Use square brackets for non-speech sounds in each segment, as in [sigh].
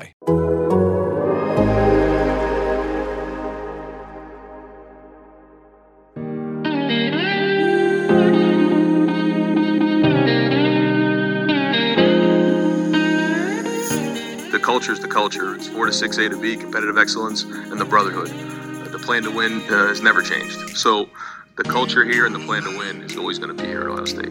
The culture is the culture. It's 4 to 6 A to B, competitive excellence, and the brotherhood. The plan to win uh, has never changed. So the culture here and the plan to win is always going to be here at Ohio State.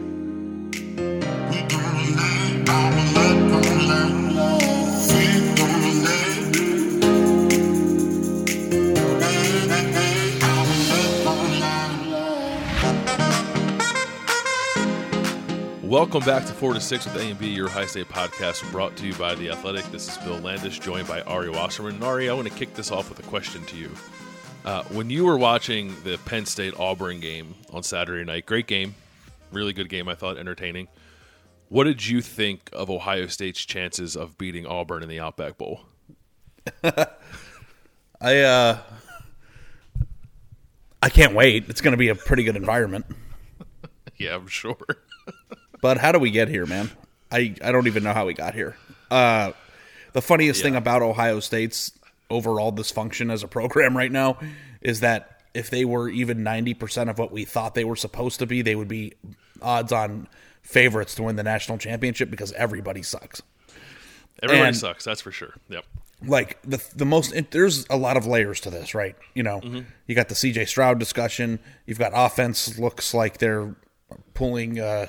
Welcome back to 4 to 6 with A and B, your Ohio State podcast brought to you by The Athletic. This is Bill Landis, joined by Ari Wasserman. And Ari, I want to kick this off with a question to you. Uh, when you were watching the Penn State Auburn game on Saturday night, great game, really good game, I thought, entertaining. What did you think of Ohio State's chances of beating Auburn in the Outback Bowl? [laughs] I uh I can't wait. It's going to be a pretty good environment. [laughs] Yeah, I'm sure. [laughs] But how do we get here, man? I I don't even know how we got here. Uh the funniest thing about Ohio State's overall dysfunction as a program right now is that if they were even 90% of what we thought they were supposed to be, they would be odds on favorites to win the national championship because everybody sucks. Everybody And- sucks, that's for sure. Yep. like the the most there's a lot of layers to this, right? You know, you got the CJ Stroud discussion. You've got offense looks like they're pulling uh,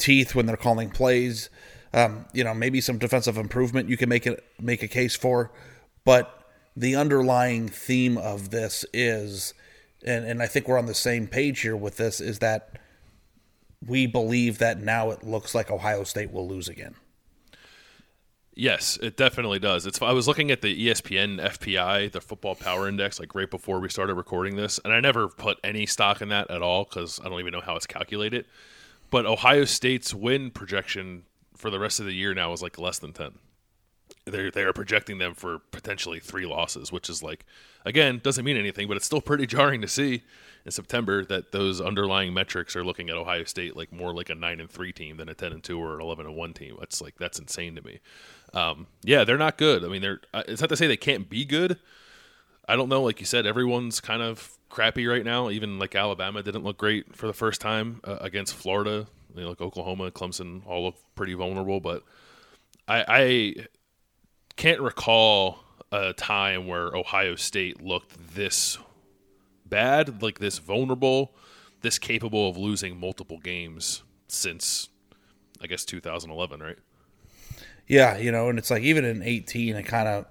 teeth when they're calling plays. Um, you know, maybe some defensive improvement you can make it make a case for, but the underlying theme of this is, and and I think we're on the same page here with this, is that we believe that now it looks like Ohio State will lose again. Yes, it definitely does. It's. I was looking at the ESPN FPI, the Football Power Index, like right before we started recording this, and I never put any stock in that at all because I don't even know how it's calculated. But Ohio State's win projection for the rest of the year now is like less than ten. They're they are projecting them for potentially three losses, which is like again doesn't mean anything, but it's still pretty jarring to see in September that those underlying metrics are looking at Ohio State like more like a nine and three team than a ten and two or an eleven and one team. That's like that's insane to me. Um, yeah, they're not good. I mean, they're. uh, It's not to say they can't be good. I don't know. Like you said, everyone's kind of crappy right now. Even like Alabama didn't look great for the first time uh, against Florida. You know, like Oklahoma, Clemson, all look pretty vulnerable. But I, I can't recall a time where Ohio State looked this bad, like this vulnerable, this capable of losing multiple games since, I guess, 2011, right? Yeah, you know, and it's like even in 18, it kind of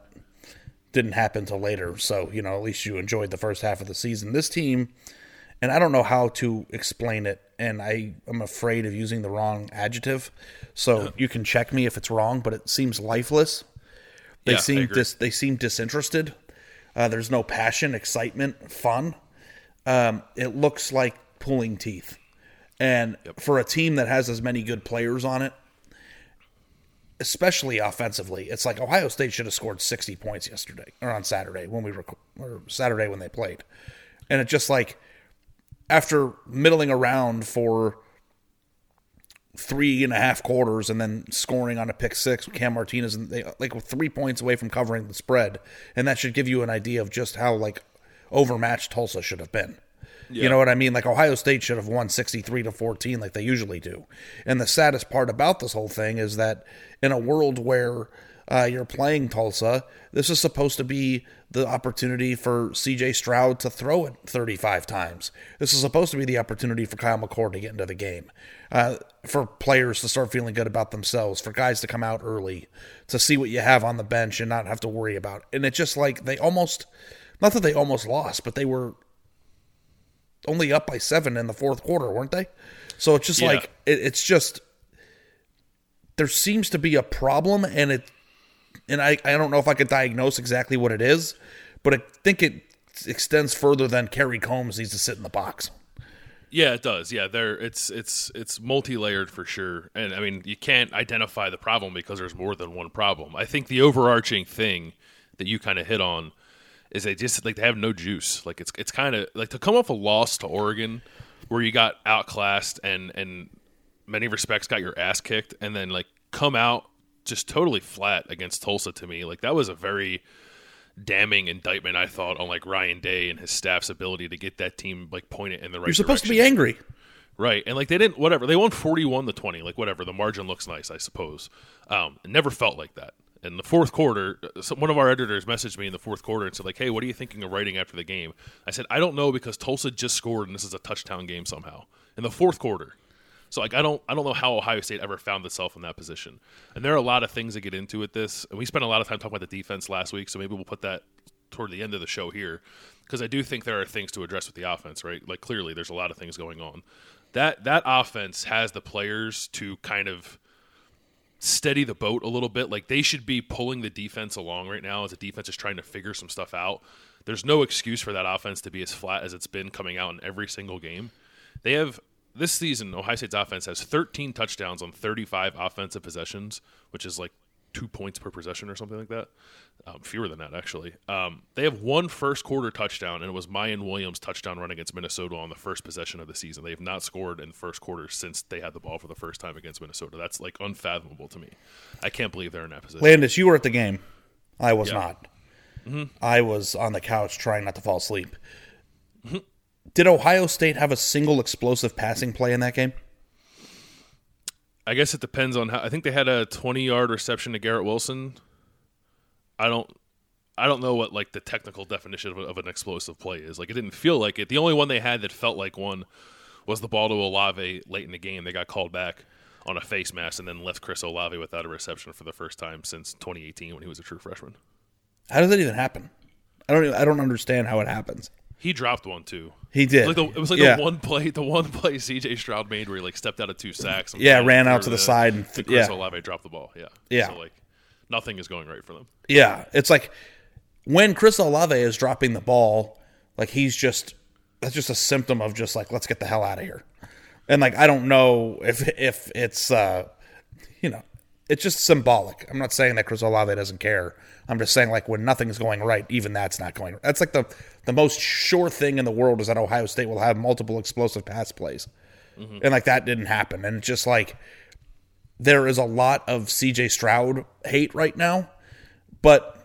didn't happen till later. So, you know, at least you enjoyed the first half of the season. This team, and I don't know how to explain it, and I am afraid of using the wrong adjective. So you can check me if it's wrong, but it seems lifeless. They Yeah, seem dis- they seem disinterested. Uh, there's no passion, excitement, fun. Um, it looks like pulling teeth. And for a team that has as many good players on it, especially offensively, it's like Ohio State should have scored 60 points yesterday or on Saturday when we rec- or Saturday when they played. And it just like after middling around for three and a half quarters and then scoring on a pick six with Cam Martinez and they like were three points away from covering the spread. And that should give you an idea of just how like overmatched Tulsa should have been. You know what I mean? Like Ohio State should have won 63 to 14 like they usually do. And the saddest part about this whole thing is that in a world where Uh, you're playing Tulsa. This is supposed to be the opportunity for CJ Stroud to throw it 35 times. This is supposed to be the opportunity for Kyle McCord to get into the game, uh, for players to start feeling good about themselves, for guys to come out early, to see what you have on the bench and not have to worry about. And it's just like they almost, not that they almost lost, but they were only up by seven in the fourth quarter, weren't they? So it's just Yeah. like it, it's just there seems to be a problem, and it and I I don't know if I could diagnose exactly what it is, but I think it extends further than Kerry Coombs needs to sit in the box. Yeah, it does. Yeah, there it's it's it's multi-layered for sure. And I mean, you can't identify the problem because there's more than one problem. I think the overarching thing that you kind of hit on is they just like they have no juice. Like it's it's kind of like to come off a loss to Oregon where you got outclassed and and many respects got your ass kicked and then like come out just totally flat against Tulsa to me. Like that was a very damning indictment I thought on like Ryan Day and his staff's ability to get that team like pointed in the right You're supposed to be angry. Right. And like they didn't whatever. They won 41 to 20, like whatever. The margin looks nice, I suppose. Um it never felt like that. In the fourth quarter, one of our editors messaged me in the fourth quarter and said like, "Hey, what are you thinking of writing after the game?" I said, "I don't know because Tulsa just scored and this is a touchdown game somehow." In the fourth quarter. So like I don't I don't know how Ohio State ever found itself in that position. And there are a lot of things that get into with this. And we spent a lot of time talking about the defense last week, so maybe we'll put that toward the end of the show here because I do think there are things to address with the offense, right? Like clearly there's a lot of things going on. That that offense has the players to kind of steady the boat a little bit. Like they should be pulling the defense along right now as the defense is trying to figure some stuff out. There's no excuse for that offense to be as flat as it's been coming out in every single game. They have this season, Ohio State's offense has 13 touchdowns on 35 offensive possessions, which is like two points per possession or something like that. Um, fewer than that, actually. Um, they have one first quarter touchdown, and it was Miyan Williams' touchdown run against Minnesota on the first possession of the season. They have not scored in the first quarter since they had the ball for the first time against Minnesota. That's like unfathomable to me. I can't believe they're in that position. Landis, you were at the game. I was Yeah. Mm-hmm. not. I was on the couch trying not to fall asleep. Did Ohio State have a single explosive passing play in that game? I guess it depends on how. I think they had a 20 yard reception to Garrett Wilson. I don't. I don't know what like the technical definition of, of an explosive play is. Like it didn't feel like it. The only one they had that felt like one was the ball to Olave late in the game. They got called back on a face mask and then left Chris Olave without a reception for the first time since 2018 when he was a true freshman. How does that even happen? I don't. Even, I don't understand how it happens. He dropped one too. He did. It was like, the, was like Yeah. the one play, the one play CJ Stroud made where he like stepped out of two sacks. and Yeah, ran out to the side and- and Chris yeah. Olave dropped the ball. Yeah, Yeah. So like nothing is going right for them. Yeah, it's like when Chris Olave is dropping the ball, like he's just that's just a symptom of just like let's get the hell out of here. And like I don't know if if it's uh you know, it's just symbolic. I'm not saying that Chris Olave doesn't care. I'm just saying like when nothing's going right, even that's not going. Right. That's like the the most sure thing in the world is that Ohio State will have multiple explosive pass plays. And like that didn't happen. And it's just like there is a lot of CJ Stroud hate right now, but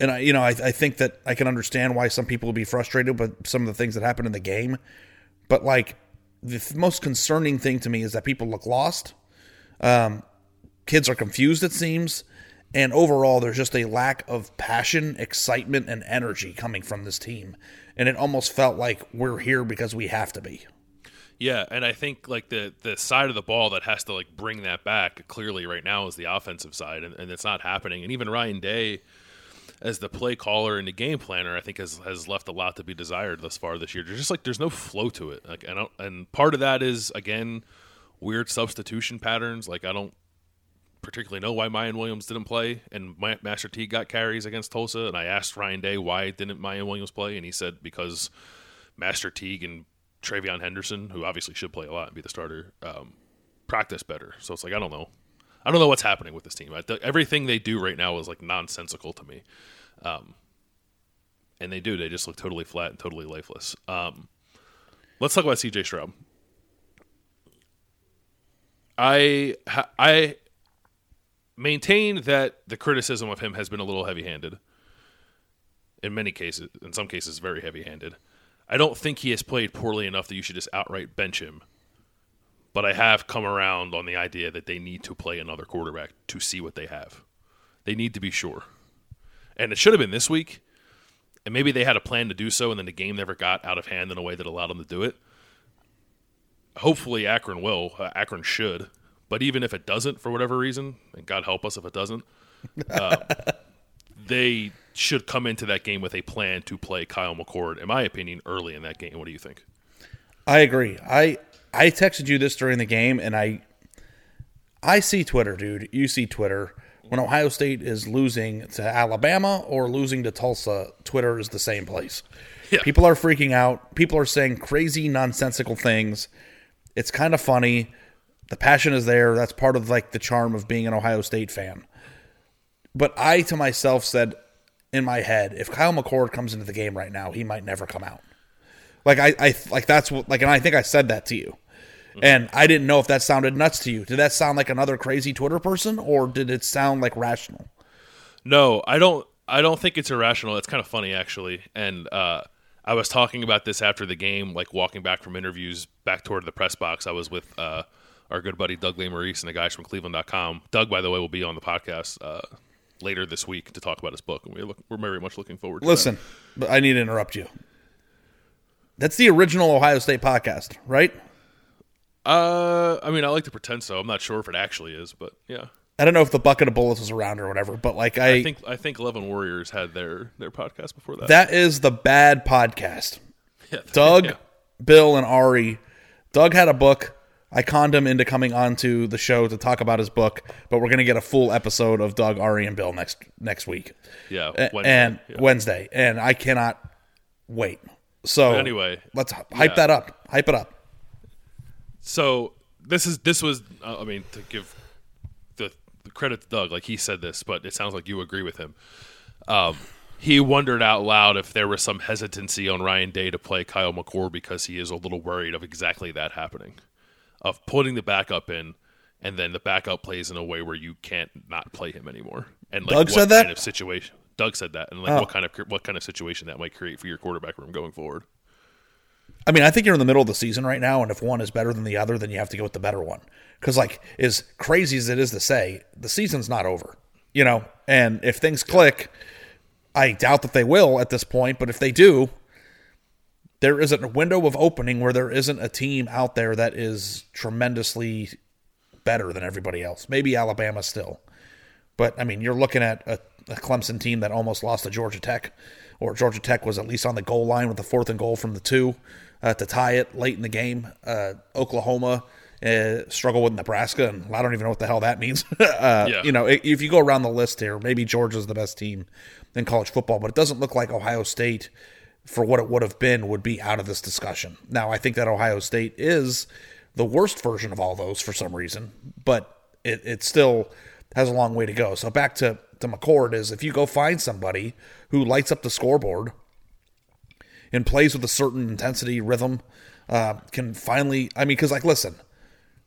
and I, you know, I, I think that I can understand why some people would be frustrated with some of the things that happened in the game. But like, the th- most concerning thing to me is that people look lost. Um, kids are confused, it seems, and overall, there's just a lack of passion, excitement, and energy coming from this team. And it almost felt like we're here because we have to be. Yeah, and I think like the the side of the ball that has to like bring that back clearly right now is the offensive side, and, and it's not happening. And even Ryan Day, as the play caller and the game planner, I think has has left a lot to be desired thus far this year. There's just like there's no flow to it. Like I don't, and part of that is again weird substitution patterns. Like I don't particularly know why Miyan Williams didn't play, and Master Teague got carries against Tulsa. And I asked Ryan Day why didn't Miyan Williams play, and he said because Master Teague and TreVeyon Henderson, who obviously should play a lot and be the starter, um, practice better. So it's like I don't know, I don't know what's happening with this team. I, th- everything they do right now is like nonsensical to me, um, and they do. They just look totally flat and totally lifeless. Um, let's talk about CJ Stroud. I I maintain that the criticism of him has been a little heavy-handed. In many cases, in some cases, very heavy-handed. I don't think he has played poorly enough that you should just outright bench him. But I have come around on the idea that they need to play another quarterback to see what they have. They They need to be sure. And it should have been this week. And maybe they had a plan to do so, and then the game never got out of hand in a way that allowed them to do it. Hopefully, Akron will. Uh, Akron should. But even if it doesn't, for whatever reason, and God help us if it doesn't, [laughs] uh, they should come into that game with a plan to play Kyle McCord, in my opinion, early in that game. What do you think? I agree. I I texted you this during the game, and I I see Twitter, dude. You see Twitter. When Ohio State is losing to Alabama or losing to Tulsa, Twitter is the same place. Yeah. People are freaking out. People are saying crazy, nonsensical things. It's kind of funny. The passion is there. That's part of like the charm of being an Ohio State fan. But I to myself said in my head, if Kyle McCord comes into the game right now, he might never come out. Like I, I like that's what like, and I think I said that to you, and I didn't know if that sounded nuts to you. Did that sound like another crazy Twitter person, or did it sound like rational? No, I don't. I don't think it's irrational. It's kind of funny actually, and uh, I was talking about this after the game, like walking back from interviews back toward the press box. I was with uh, our good buddy Doug Lesmerises and the guys from Cleveland.com. Doug, by the way, will be on the podcast uh, later this week to talk about his book, and we look, we're very much looking forward. to Listen, but I need to interrupt you. That's the original Ohio State podcast, right? Uh, I mean, I like to pretend so. I'm not sure if it actually is, but yeah, I don't know if the bucket of bullets was around or whatever, but like I, I think I think Eleven Warriors had their their podcast before that. that is the bad podcast. [laughs] yeah, Doug, [laughs] yeah. Bill, and Ari. Doug had a book. I conned him into coming onto the show to talk about his book, but we're going to get a full episode of Doug, Ari, and Bill next next week. Yeah, Wednesday, and yeah. Wednesday, and I cannot wait. So But anyway, let's hype yeah. that up. Hype it up. So this is this was uh, I mean to give the, the credit to Doug, like he said this, but it sounds like you agree with him. Um, he wondered out loud if there was some hesitancy on Ryan Day to play Kyle McCord because he is a little worried of exactly that happening, of putting the backup in, and then the backup plays in a way where you can't not play him anymore. And like Doug what said that? kind of situation? Doug said that, and like Oh. what kind of what kind of situation that might create for your quarterback room going forward. I mean, I think you're in the middle of the season right now, and if one is better than the other, then you have to go with the better one. Because, like, as crazy as it is to say, the season's not over, you know. And if things click, I doubt that they will at this point. But if they do, there isn't a window of opening where there isn't a team out there that is tremendously better than everybody else. Maybe Alabama still, but I mean, you're looking at a, a Clemson team that almost lost to Georgia Tech, or Georgia Tech was at least on the goal line with the fourth and goal from the two uh, to tie it late in the game. Uh, Oklahoma uh, struggle with Nebraska, and I don't even know what the hell that means. [laughs] uh, Yeah. You know, if you go around the list here, maybe Georgia's the best team in college football, but it doesn't look like Ohio State, for what it would have been, would be out of this discussion. Now, I think that Ohio State is the worst version of all those for some reason, but it, it still has a long way to go. So back to, to McCord is if you go find somebody who lights up the scoreboard and plays with a certain intensity, rhythm, uh, can finally, I mean, because like, listen,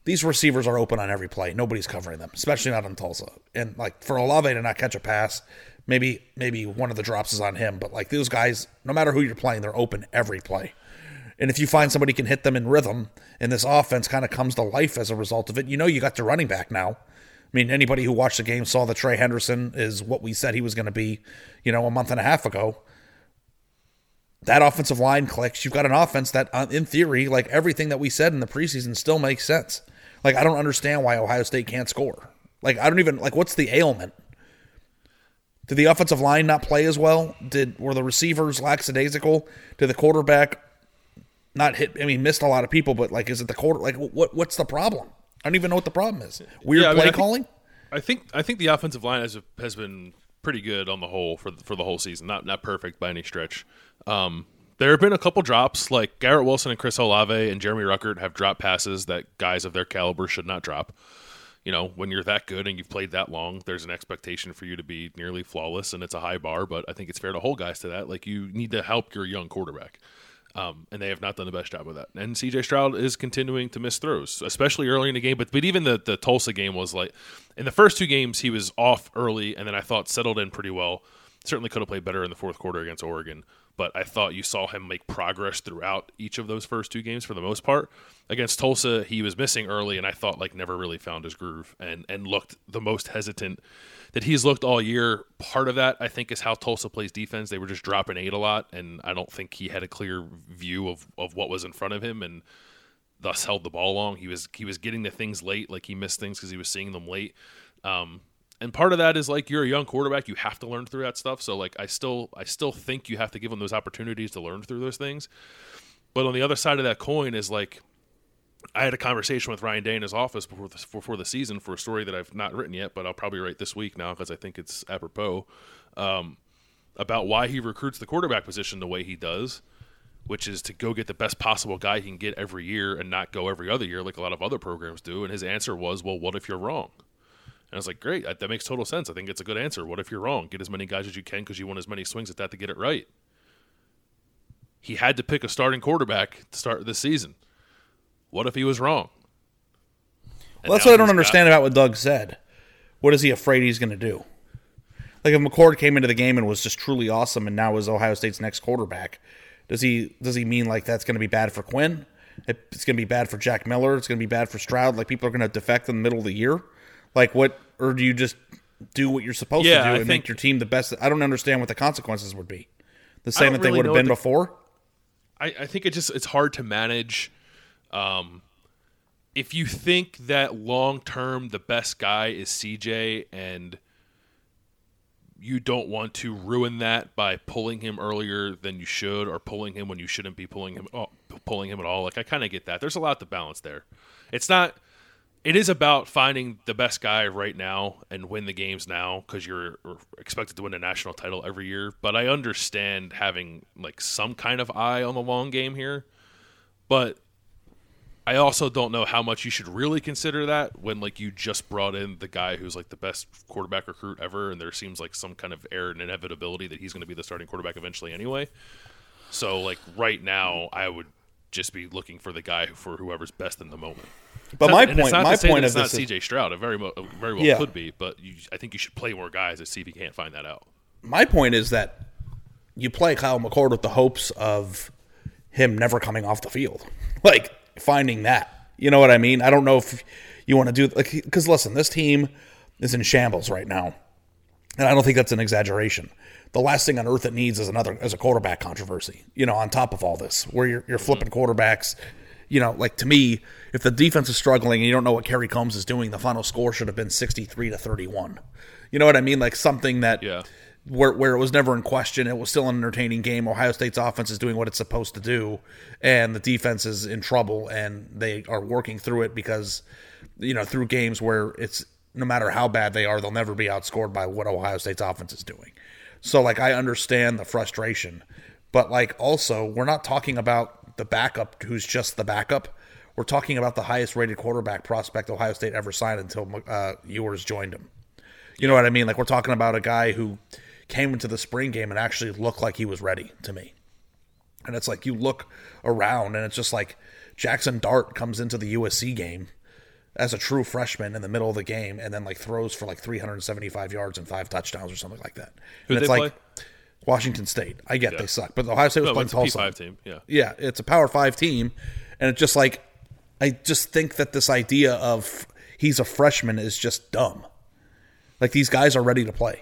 these receivers are open on every play. Nobody's covering them, especially not in Tulsa. And like for Olave to not catch a pass, maybe maybe one of the drops is on him. But like those guys, no matter who you're playing, they're open every play. And if you find somebody can hit them in rhythm, and this offense kind of comes to life as a result of it, you know you got your running back now. I mean, anybody who watched the game saw that Trey Henderson is what we said he was going to be, you know, a month and a half ago. That offensive line clicks. You've got an offense that, uh, in theory, like everything that we said in the preseason, still makes sense. Like, I don't understand why Ohio State can't score. Like, I don't even like what's the ailment. Did the offensive line not play as well? Did were the receivers lackadaisical? Did the quarterback not hit? I mean, missed a lot of people, but like, is it the quarter? Like, what what's the problem? I don't even know what the problem is. Weird Yeah, I mean, play I think- calling. I think I think the offensive line has has been pretty good on the whole for the, for the whole season. Not not perfect by any stretch. Um, there have been a couple drops, like Garrett Wilson and Chris Olave and Jeremy Ruckert have dropped passes that guys of their caliber should not drop. You know, when you're that good and you've played that long, there's an expectation for you to be nearly flawless, and it's a high bar. But I think it's fair to hold guys to that. Like you need to help your young quarterback. Um, and they have not done the best job of that. And CJ Stroud is continuing to miss throws, especially early in the game. But but even the the Tulsa game was like in the first two games he was off early, and then I thought settled in pretty well. Certainly could have played better in the fourth quarter against Oregon. But I thought you saw him make progress throughout each of those first two games for the most part. Against Tulsa, he was missing early, and I thought like never really found his groove and and looked the most hesitant that he's looked all year. Part of that, I think, is how Tulsa plays defense. They were just dropping eight a lot, and I don't think he had a clear view of, of what was in front of him, and thus held the ball long. He was he was getting the things late, like he missed things because he was seeing them late. Um, and part of that is like you're a young quarterback, you have to learn through that stuff. So like I still I still think you have to give them those opportunities to learn through those things. But on the other side of that coin is like I had a conversation with Ryan Day in his office before the, before the season for a story that I've not written yet, but I'll probably write this week now because I think it's apropos um, about why he recruits the quarterback position the way he does, which is to go get the best possible guy he can get every year and not go every other year like a lot of other programs do. And his answer was, "Well, what if you're wrong?" And I was like, "Great, that, makes total sense. I think it's a good answer. What if you're wrong? Get as many guys as you can because you want as many swings at that to get it right." He had to pick a starting quarterback to start this season. What if he was wrong? And Well, that's what I don't understand about what Doug said. What is he afraid he's going to do? Like if McCord came into the game and was just truly awesome, and now is Ohio State's next quarterback, does he does he mean like that's going to be bad for Quinn? It's going to be bad for Jack Miller. It's going to be bad for Stroud. Like people are going to defect in the middle of the year. Like what? Or do you just do what you're supposed Yeah, to do and make your team the best? I don't understand what the consequences would be. The same that they would have been the- before. I, I think it just it's hard to manage. Um, if you think that long term the best guy is CJ and you don't want to ruin that by pulling him earlier than you should or pulling him when you shouldn't be pulling him oh, pulling him at all like I kind of get that there's a lot to balance there it's not it is about finding the best guy right now and win the games now because you're expected to win a national title every year. But I understand having like some kind of eye on the long game here. But I also don't know how much you should really consider that when like you just brought in the guy who's like the best quarterback recruit ever, and there seems like some kind of air and inevitability that he's going to be the starting quarterback eventually anyway. So like right now, I would just be looking for the guy for whoever's best in the moment. But my point, my to point that of it's this is, CJ Stroud. It very mo- very well Yeah. could be, but you, I think you should play more guys and see if you can't find that out. my point is that you play Kyle McCord with the hopes of him never coming off the field, [laughs] like finding that. You know what I mean? I don't know if you want to do like because listen, this team is in shambles right now, and I don't think that's an exaggeration. The last thing on earth it needs is another is a quarterback controversy. You know, on top of all this, where you're you're flipping quarterbacks. You know, like to me, if the defense is struggling and you don't know what Kerry Coombs is doing, the final score should have been sixty three to thirty one. You know what I mean? Like something that Yeah. where where it was never in question. It was still an entertaining game. Ohio State's offense is doing what it's supposed to do, and the defense is in trouble, and they are working through it because, you know, through games where it's no matter how bad they are, they'll never be outscored by what Ohio State's offense is doing. So, like, I understand the frustration, but like, also, we're not talking about the backup who's just the backup. We're talking about the highest rated quarterback prospect Ohio State ever signed until uh, Ewers joined him. You know what I mean? Like we're talking about a guy who came into the spring game and actually looked like he was ready to me. And it's like you look around and it's just like Jackson Dart comes into the USC game as a true freshman in the middle of the game and then like throws for like 375 yards and five touchdowns or something like that. It's they like Washington State. I get Yeah. they suck, but Ohio State was No, playing it's a Tulsa. P5 team. Yeah. Yeah, it's a Power Five team, and it's just like I just think that this idea of he's a freshman is just dumb. Like these guys are ready to play.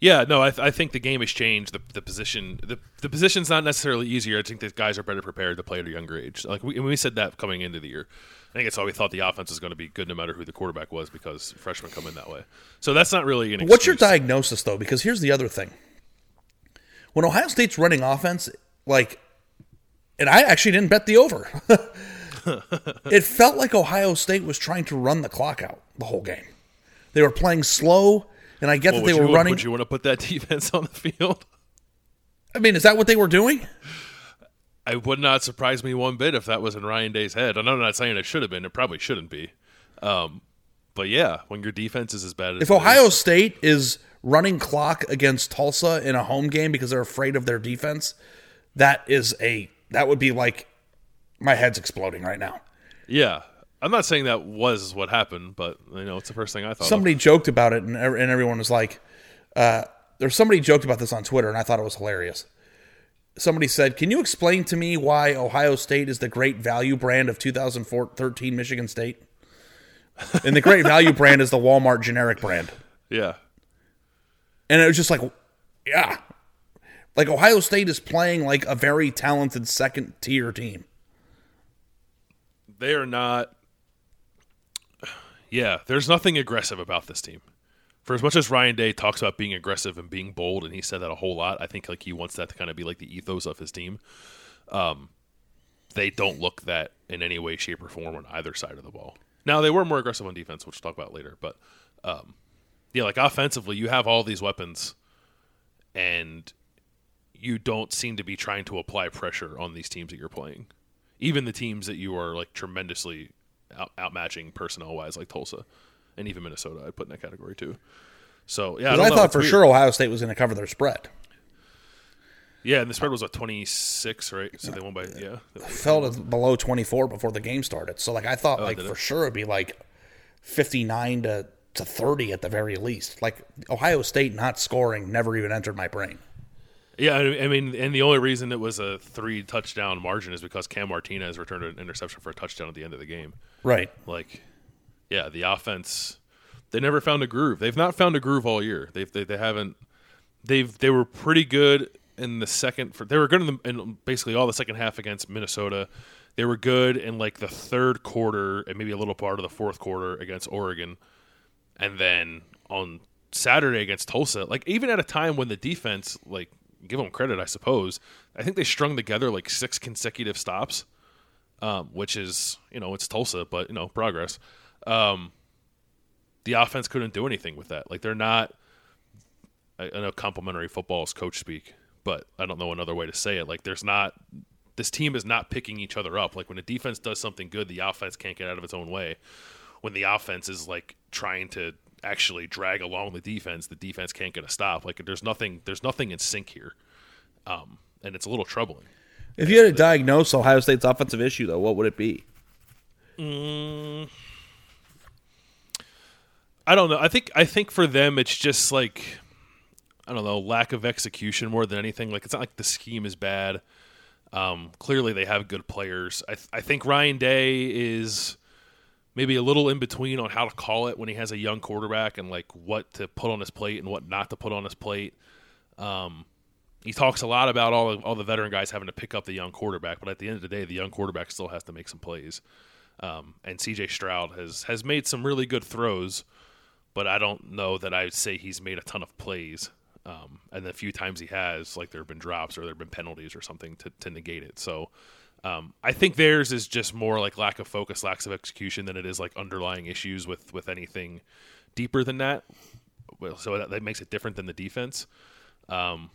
Yeah, no, I, th- I think the game has changed. The, the position, the, the position's not necessarily easier. I think that guys are better prepared to play at a younger age. Like we, we said that coming into the year. I think it's why we thought the offense was going to be good no matter who the quarterback was because freshmen come in that way. So that's not really an. What's your diagnosis though? Because here's the other thing: when Ohio State's running offense, like, and I actually didn't bet the over. [laughs] it felt like Ohio State was trying to run the clock out the whole game. They were playing slow, and I get Well, that they were you, running. Would you want to put that [laughs] defense on the field? I mean, is that what they were doing? I would not surprise me one bit if that was in Ryan Day's head. And I'm not saying it should have been. It probably shouldn't be. Um, but yeah, when your defense is as bad as If Ohio is- State is running clock against Tulsa in a home game because they're afraid of their defense, that is a that would be like my head's exploding right now. yeah, I'm not saying that was what happened, but you know, it's the first thing I thought. of. Somebody joked about it, and and everyone was like, uh, "There's somebody joked about this on Twitter, and I thought it was hilarious." somebody said, "Can you explain to me why Ohio State is the great value brand of 2013 Michigan State?" and the great value brand is the Walmart generic brand. [laughs] Yeah. And it was just like, yeah, like Ohio State is playing like a very talented second tier team. They are not. [sighs] Yeah, there's nothing aggressive about this team. For as much as Ryan Day talks about being aggressive and being bold, and he said that a whole lot, I think like he wants that to kind of be like the ethos of his team. Um, they don't look that in any way, shape, or form on either side of the ball. Now they were more aggressive on defense, which we'll talk about later. But um, yeah, like offensively, you have all these weapons, and you don't seem to be trying to apply pressure on these teams that you're playing. Even the teams that you are like tremendously out- outmatching personnel wise, like Tulsa and even Minnesota, I put in that category too. So yeah, I, I, thought it's for weird. sure Ohio State was going to cover their spread. Yeah, and the spread was what twenty six, right? So they won by yeah. Fell to below 24 before the game started. So like I thought oh, like Oh, did for it? sure it'd be like 59 to to 30 at the very least. Like Ohio State not scoring never even entered my brain. Yeah, I mean, and the only reason it was a three touchdown margin is because Cam Martinez returned an interception for a touchdown at the end of the game. Right. Like, yeah, the offense they never found a groove. They've not found a groove all year. They've they, they haven't. They've they were pretty good in the second. For they were good in, the, in basically all the second half against Minnesota. They were good in like the third quarter and maybe a little part of the fourth quarter against Oregon, and then on Saturday against Tulsa. Like even at a time when the defense, like give them credit, I suppose. I think they strung together like six consecutive stops, um, which is you know it's Tulsa, but you know progress. Um, the offense couldn't do anything with that. Like they're not. I, know complimentary football is coach speak, but I don't know another way to say it. Like there's not. This team is not picking each other up. Like when the defense does something good, the offense can't get out of its own way. When the offense is like trying to actually drag along the defense, the defense can't get a stop. Like there's nothing. There's nothing in sync here, um, and it's a little troubling. If you had to diagnose Ohio State's offensive issue though, what would it be? I don't know. I think I think for them it's just like I don't know, lack of execution more than anything. Like it's not like the scheme is bad. Um, clearly they have good players. I th- I think Ryan Day is maybe a little in between on how to call it when he has a young quarterback and like what to put on his plate and what not to put on his plate. Um, he talks a lot about all all the veteran guys having to pick up the young quarterback, but at the end of the day, the young quarterback still has to make some plays. Um, and C.J. Stroud has has made some really good throws, but I don't know that I would say he's made a ton of plays. Um, and the few times he has, like there have been drops or there have been penalties or something to, to negate it. So um, I think theirs is just more like lack of focus, lack of execution than it is like underlying issues with with anything deeper than that. Well, so that, that makes it different than the defense. Um,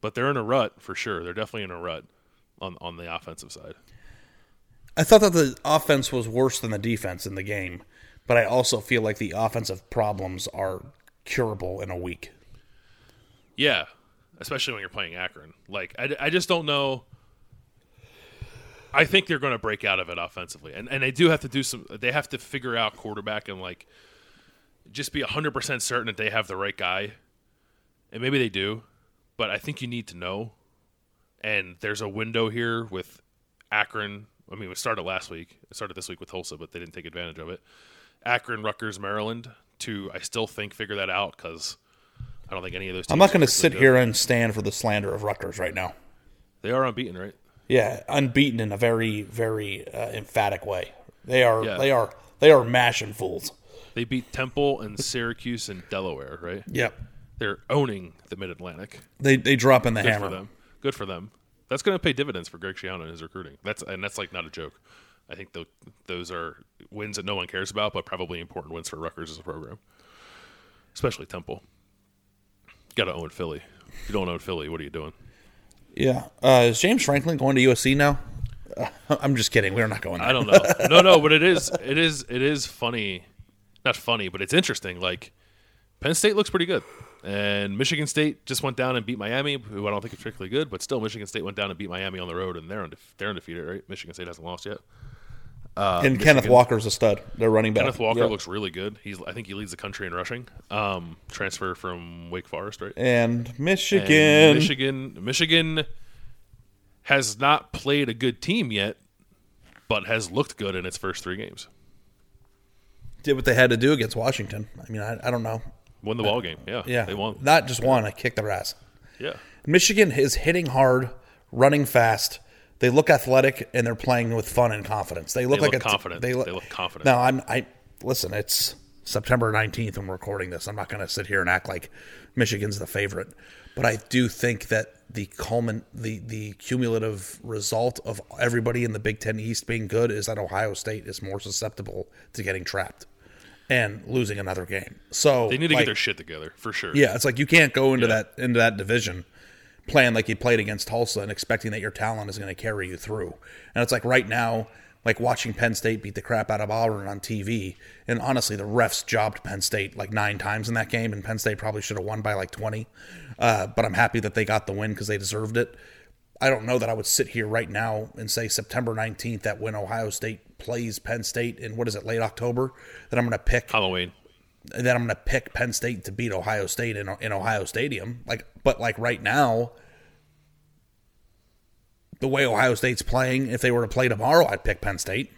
but they're in a rut for sure. They're definitely in a rut on on the offensive side. I thought that the offense was worse than the defense in the game, but I also feel like the offensive problems are curable in a week. Yeah, especially when you're playing Akron. Like I, I just don't know. I think they're going to break out of it offensively, and and they do have to do some. They have to figure out quarterback and like just be hundred percent certain that they have the right guy, and maybe they do, but I think you need to know. And there's a window here with Akron. I mean, it started last week. It started this week with Tulsa, but they didn't take advantage of it. Akron, Rutgers, Maryland. To I still think figure that out because I don't think any of those. Teams I'm not going to sit here and stand for the slander of Rutgers right now. They are unbeaten, right? Yeah, unbeaten in a very, very uh, emphatic way. They are, Yeah. they are, they are mashing fools. They beat Temple and Syracuse and Delaware, right? Yep, They're owning the Mid Atlantic. they they drop in the Good hammer. for them. Good for them. That's going to pay dividends for Greg Schiano and his recruiting. That's and that's like not a joke. I think tho- those are wins that no one cares about, but probably important wins for Rutgers as a program, especially Temple. Got to own Philly. If you don't own Philly, what are you doing? Yeah, uh, is James Franklin going to USC now? [laughs] I'm just kidding. We're not going. There. I don't know. no, no, but it is it is it is funny. Not funny, but it's interesting. Like Penn State looks pretty good. And Michigan State just went down and beat Miami, who I don't think is particularly good, but still Michigan State went down and beat Miami on the road and they're they're undefeated, right? Michigan State hasn't lost yet. Uh, and Kenneth Michigan- Walker's a stud. They're running back. Kenneth Walker Yep. looks really good. He's I think he leads the country in rushing. Um, transfer from Wake Forest, right? and Michigan. And Michigan, Michigan has not played a good team yet, but has looked good in its first three games. did what they had to do against Washington. I mean, I, I don't know. Won the ball game. Yeah, Yeah, they won. Not just one. I kicked their ass. Yeah, Michigan is hitting hard, running fast. They look athletic and they're playing with fun and confidence. They look They like look a t- confident. They, They look confident. No, I'm. I listen. It's September 19th when we're recording this. I'm not going to sit here and act like Michigan's the favorite, but I do think that the culmin, the the cumulative result of everybody in the Big Ten East being good is that Ohio State is more susceptible to getting trapped and losing another game. So they need to like, get their shit together for sure. yeah, it's like you can't go into Yeah. that into that division playing like you played against Tulsa and expecting that your talent is going to carry you through. And it's like right now, like watching Penn State beat the crap out of Auburn on TV. And honestly, the refs jobbed Penn State like nine times in that game, and Penn State probably should have won by like twenty. Uh, but I'm happy that they got the win because they deserved it. I don't know that I would sit here right now and say September 19th that when Ohio State plays Penn State in what is it, late October, that I'm going to pick Halloween. Then I'm going to pick Penn State to beat Ohio State in, in Ohio Stadium. Like, but like right now, the way Ohio State's playing, if they were to play tomorrow, I'd pick Penn State.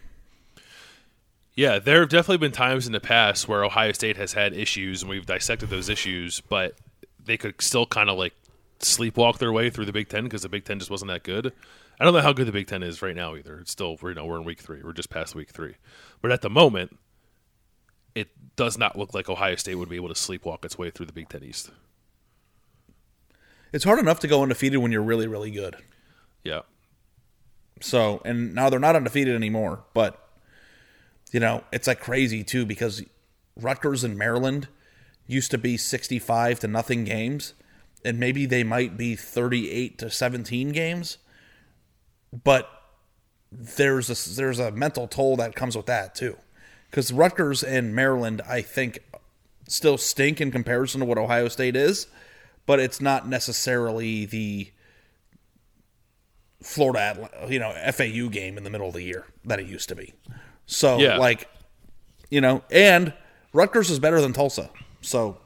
Yeah, there have definitely been times in the past where Ohio State has had issues, and we've dissected those issues, but they could still kind of like sleepwalk their way through the Big Ten because the Big Ten just wasn't that good. I don't know how good the Big Ten is right now either. It's still, you know, we're in week three. We're just past week three, but at the moment, does not look like Ohio State would be able to sleepwalk its way through the Big Ten East. It's hard enough to go undefeated when you're really, really good. Yeah, So, and now they're not undefeated anymore, but you know, it's like crazy too because Rutgers and Maryland used to be 65 to nothing games, and maybe they might be 38 to 17 games, but there's a there's a mental toll that comes with that too. Cuz Rutgers and Maryland I think still stink in comparison to what Ohio State is, but it's not necessarily the Florida, you know, FAU game in the middle of the year that it used to be. So, Yeah. like, you know, and Rutgers is better than Tulsa. So,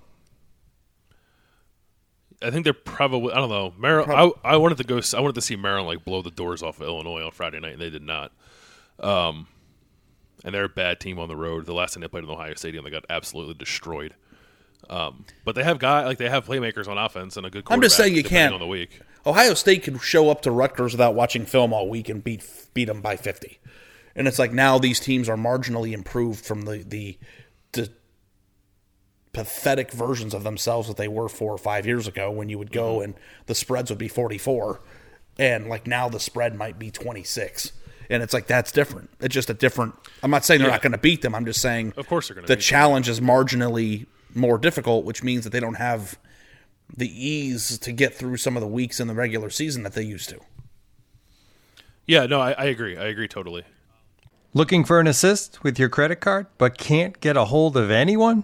I think they're probably. I don't know. Maryland. I, I wanted to go. I wanted to see Maryland like blow the doors off of Illinois on Friday night, and they did not. Um, and they're a bad team on the road. The last time they played in Ohio Stadium, they got absolutely destroyed. Um, but they have guy like they have playmakers on offense and a good. I'm just saying you can't- on the week. Ohio State could show up to Rutgers without watching film all week and beat beat them by 50. And it's like now these teams are marginally improved from the the, the pathetic versions of themselves that they were four or five years ago when you would go Mm-hmm. and the spreads would be 44 and like now the spread might be 26 and it's like that's different it's just a different i'm not saying they're Yeah. not going to beat them i'm just saying Of course they're gonna the beat them. challenge is marginally more difficult which means that they don't have the ease to get through some of the weeks in the regular season that they used to Yeah, no, I, I agree. I agree totally. Looking for an assist with your credit card but can't get a hold of anyone?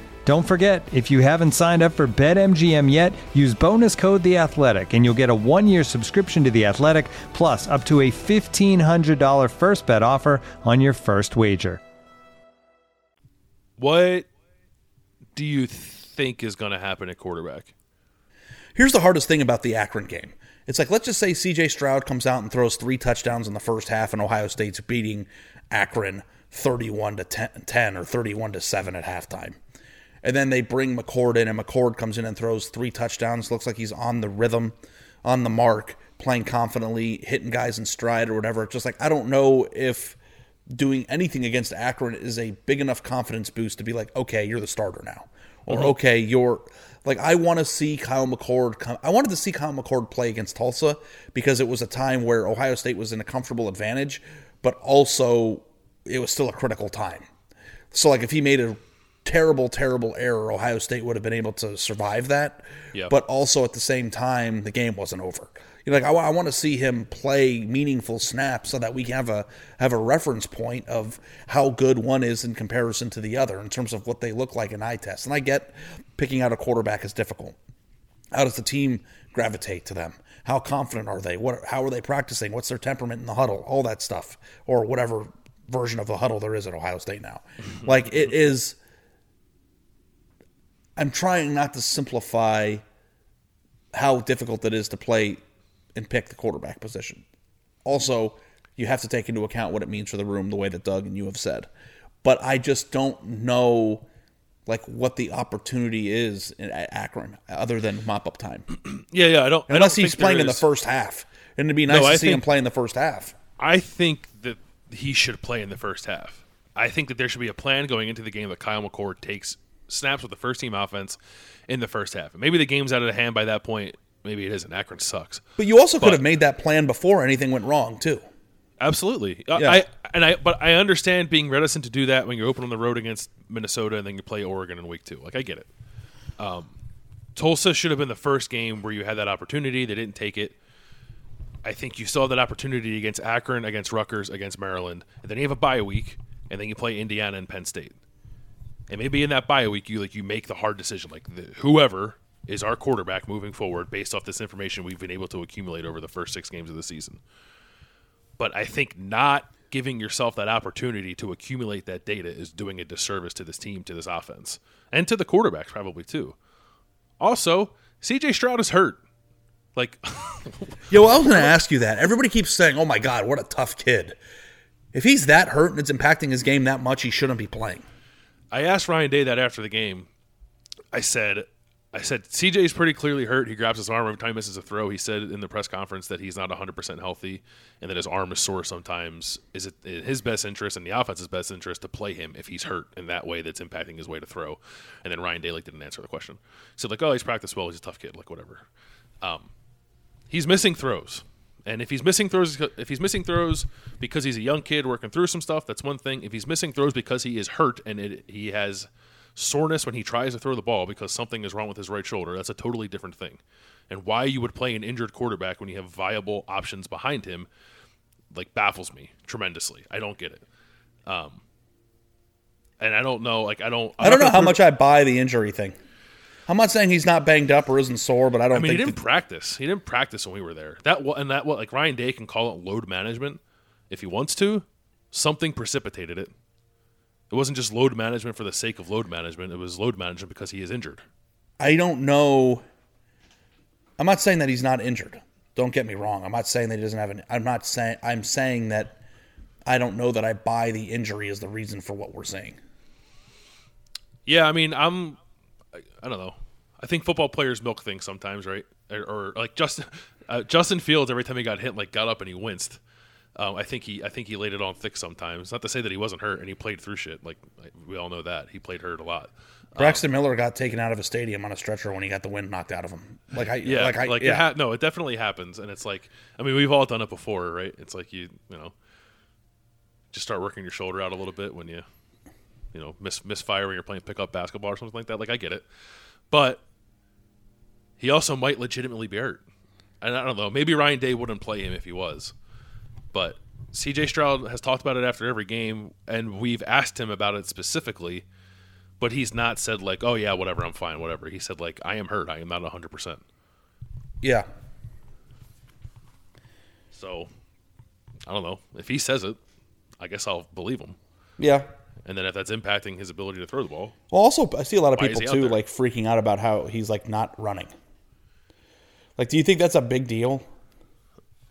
Don't forget, if you haven't signed up for BetMGM yet, use bonus code The Athletic, and you'll get a one-year subscription to The Athletic, plus up to a fifteen hundred dollar first bet offer on your first wager. What do you think is going to happen at quarterback? Here's the hardest thing about the Akron game. It's like let's just say CJ Stroud comes out and throws three touchdowns in the first half, and Ohio State's beating Akron 31 to 10, 10 or 31 to 7 at halftime. And then they bring McCord in, and McCord comes in and throws three touchdowns. Looks like he's on the rhythm, on the mark, playing confidently, hitting guys in stride or whatever. Just like I don't know if doing anything against Akron is a big enough confidence boost to be like, okay, you're the starter now, or mm-hmm. okay, you're like I want to see Kyle McCord come. I wanted to see Kyle McCord play against Tulsa because it was a time where Ohio State was in a comfortable advantage, but also it was still a critical time. So like if he made a terrible, terrible error, Ohio State would have been able to survive that. Yep. But also at the same time, the game wasn't over. You know, like I, I want to see him play meaningful snaps so that we have a have a reference point of how good one is in comparison to the other in terms of what they look like in eye tests. And I get picking out a quarterback is difficult. How does the team gravitate to them? How confident are they? What how are they practicing? What's their temperament in the huddle? All that stuff, or whatever version of the huddle there is at Ohio State now. Mm-hmm. like it is. I'm trying not to simplify how difficult it is to play and pick the quarterback position. Also, you have to take into account what it means for the room, the way that Doug and you have said. But I just don't know like what the opportunity is in, at Akron other than mop up time. [clears throat] Yeah, yeah. I don't. I Unless don't he's playing in the first half. And it'd be nice No, to I see him think- play in the first half. I think that he should play in the first half. I think that there should be a plan going into the game that Kyle McCord takes snaps with the first team offense in the first half. Maybe the game's out of the hand by that point. Maybe it isn't. Akron sucks. But you also could have made that plan before anything went wrong too. Absolutely. I- Yeah. I and I but I understand being reticent to do that when you're open on the road against Minnesota and then you play Oregon in week two. Like I get it. Um, Tulsa should have been the first game where you had that opportunity. They didn't take it. I think you saw that opportunity against Akron, against Rutgers, against Maryland, and then you have a bye week, and then you play Indiana and Penn State. And maybe in that bye week, you like you make the hard decision, like the, whoever is our quarterback moving forward, based off this information we've been able to accumulate over the first six games of the season. But I think not giving yourself that opportunity to accumulate that data is doing a disservice to this team, to this offense, and to the quarterbacks probably too. Also, CJ Stroud is hurt. Like, [laughs] yo, I was going to ask you that. Everybody keeps saying, "Oh my God, what a tough kid." If he's that hurt and it's impacting his game that much, he shouldn't be playing. I asked Ryan Day that after the game. I said, I said CJ's pretty clearly hurt. He grabs his arm every time he misses a throw. He said in the press conference that he's not 100% healthy and that his arm is sore sometimes. Is it in his best interest and the offense's best interest to play him if he's hurt in that way that's impacting his way to throw? And then Ryan Day like didn't answer the question. He said like, oh, he's practiced well. He's a tough kid. Like whatever. Um, he's missing throws. And if he's missing throws, if he's missing throws because he's a young kid working through some stuff, that's one thing. If he's missing throws because he is hurt and it, he has soreness when he tries to throw the ball because something is wrong with his right shoulder, that's a totally different thing. And why you would play an injured quarterback when you have viable options behind him, like baffles me tremendously. I don't get it. Um, and I don't know, like I don't. I'm I don't know how much I buy the injury thing. I'm not saying he's not banged up or isn't sore, but I don't I mean, he didn't that- practice. He didn't practice when we were there. That and that what like Ryan Day can call it load management if he wants to. Something precipitated it. It wasn't just load management for the sake of load management. It was load management because he is injured. I don't know. I'm not saying that he's not injured. Don't get me wrong. I'm not saying that he doesn't have an. I'm not saying. I'm saying that I don't know that I buy the injury as the reason for what we're saying. Yeah, I mean, I'm. I don't know. I think football players milk things sometimes, right? Or, or like Justin [laughs] uh, Justin Fields, every time he got hit, like got up and he winced. Um, I think he I think he laid it on thick sometimes. Not to say that he wasn't hurt and he played through shit. Like, we all know that he played hurt a lot. Braxton Miller got taken out of a stadium on a stretcher when he got the wind knocked out of him. Like I, Yeah, like I, like yeah. it ha- no, it definitely happens, and it's like I mean we've all done it before, right? It's like you you know just start working your shoulder out a little bit when you you know miss misfire when you're playing pickup basketball or something like that. Like I get it, but he also might legitimately be hurt, and I don't know. Maybe Ryan Day wouldn't play him if he was, but C.J. Stroud has talked about it after every game, and we've asked him about it specifically. But he's not said like, "Oh yeah, whatever, I'm fine, whatever." He said like, "I am hurt. I am not 100." percent yeah. So I don't know. If he says it, I guess I'll believe him. Yeah. And then if that's impacting his ability to throw the ball, Well, also I see a lot of people too like freaking out about how he's like not running. Like, do you think that's a big deal?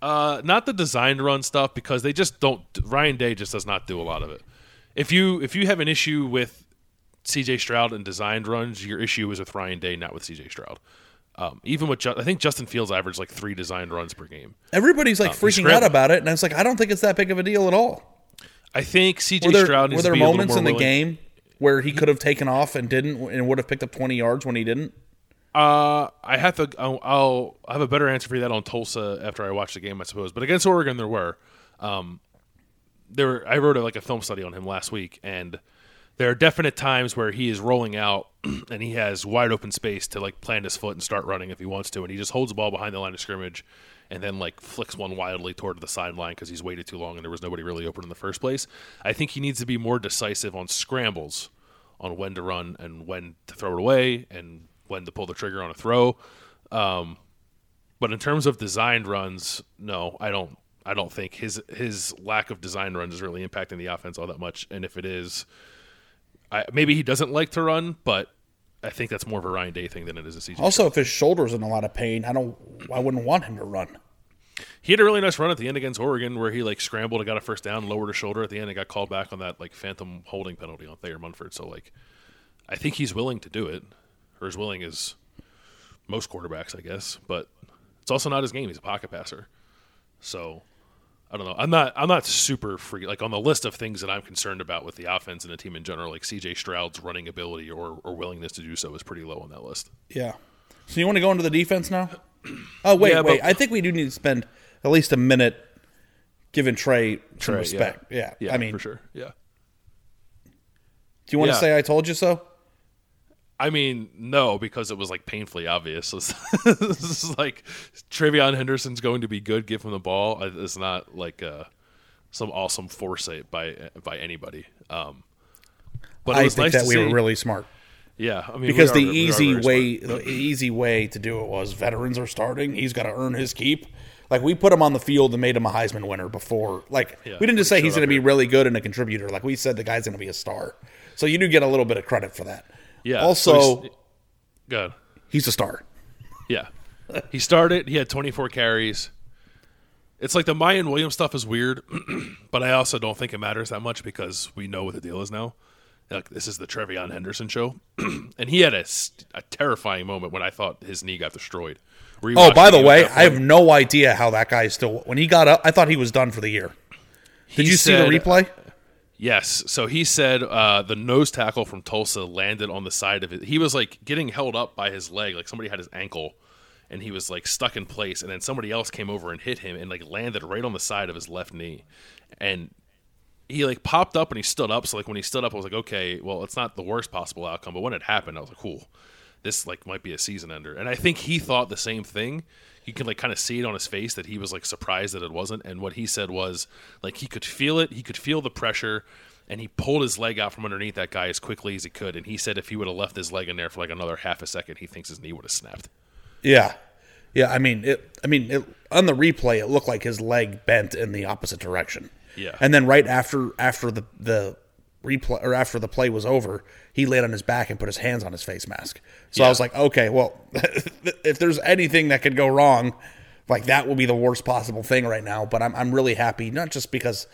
uh, not the designed run stuff because they just don't. Ryan Day just does not do a lot of it. If you if you have an issue with C.J. Stroud and designed runs, your issue is with Ryan Day, not with C.J. Stroud. Um, even with Ju- I think Justin Fields averaged like three designed runs per game. Everybody's like Um, freaking out about it, and I was like, I don't think it's that big of a deal at all. I think C.J. Were there, Stroud were to there moments in the willing- game where he could have taken off and didn't, and would have picked up twenty yards when he didn't? Uh, I have to. I'll, I'll have a better answer for you that on Tulsa after I watch the game, I suppose. But against Oregon, there were, um, there. Were, I wrote a, like a film study on him last week, and there are definite times where he is rolling out [clears throat] and he has wide open space to like plant his foot and start running if he wants to, and he just holds the ball behind the line of scrimmage and then like flicks one wildly toward the sideline because he's waited too long and there was nobody really open in the first place. I think he needs to be more decisive on scrambles, on when to run and when to throw it away and when to pull the trigger on a throw. Um, but in terms of designed runs, no, I don't. I don't think his his lack of design runs is really impacting the offense all that much. And if it is, I, maybe he doesn't like to run, but I think that's more of a Ryan Day thing than it is a CJ. Also, if his shoulder's in a lot of pain, I don't. I wouldn't want him to run. He had a really nice run at the end against Oregon where he like scrambled and got a first down, lowered his shoulder at the end, and got called back on that like phantom holding penalty on Thayer Munford. So like, I think he's willing to do it, or as willing as most quarterbacks, I guess. But it's also not his game. He's a pocket passer, so I don't know. I'm not. I'm not super free. Like on the list of things that I'm concerned about with the offense and the team in general, like C.J. Stroud's running ability or, or willingness to do so is pretty low on that list. Yeah. So you want to go into the defense now? [clears throat] Oh wait, Yeah, wait. but- I think we do need to spend at least a minute giving Trey some Trey, respect. Yeah. yeah, I mean, for sure. Yeah. do you want to say I told you so? I mean, no, because it was like painfully obvious. [laughs] this is like TreVeyon Henderson's going to be good. Give him the ball. It's not like uh, some awesome foresight by by anybody. Um, but it I think nice that we see. were really smart yeah. I mean, because we the are- we easy way, smart. the easy way to do it was veterans are starting. He's got to earn his keep. Like we put him on the field and made him a Heisman winner before. Like Yeah, we didn't just say he's going to be really good and a contributor. Like we said, the guy's going to be a star. So you do get a little bit of credit for that. Yeah. Also, so good. he's a star. Yeah. He started, he had 24 carries. It's like the Miyan Williams stuff is weird, [clears throat] but I also don't think it matters that much because we know what the deal is now. Like, this is the TreVeyon Henderson show. [clears throat] and he had a, a, terrifying moment when I thought his knee got destroyed. Oh, by the way, I have no idea how that guy still. When he got up, I thought he was done for the year. Did He you see the replay? Yes. So he said uh, the nose tackle from Tulsa landed on the side of it. He was like getting held up by his leg, like somebody had his ankle, and he was like stuck in place. And then somebody else came over and hit him and like landed right on the side of his left knee. And he like popped up and he stood up. So like when he stood up, I was like, okay, well, it's not the worst possible outcome. But when it happened, I was like, cool, this like might be a season ender. And I think he thought the same thing. You can like kind of see it on his face that he was like surprised that it wasn't. And what he said was like he could feel it. He could feel the pressure. And he pulled his leg out from underneath that guy as quickly as he could. And he said if he would have left his leg in there for like another half a second, he thinks his knee would have snapped. Yeah, yeah. I mean, it. I mean, it, on the replay, it looked like his leg bent in the opposite direction. Yeah. and then right after after the the replay or after the play was over, he laid on his back and put his hands on his face mask. So I was like, okay, well, [laughs] if there's anything that could go wrong, like that will be the worst possible thing right now. But I'm I'm really happy, not just because.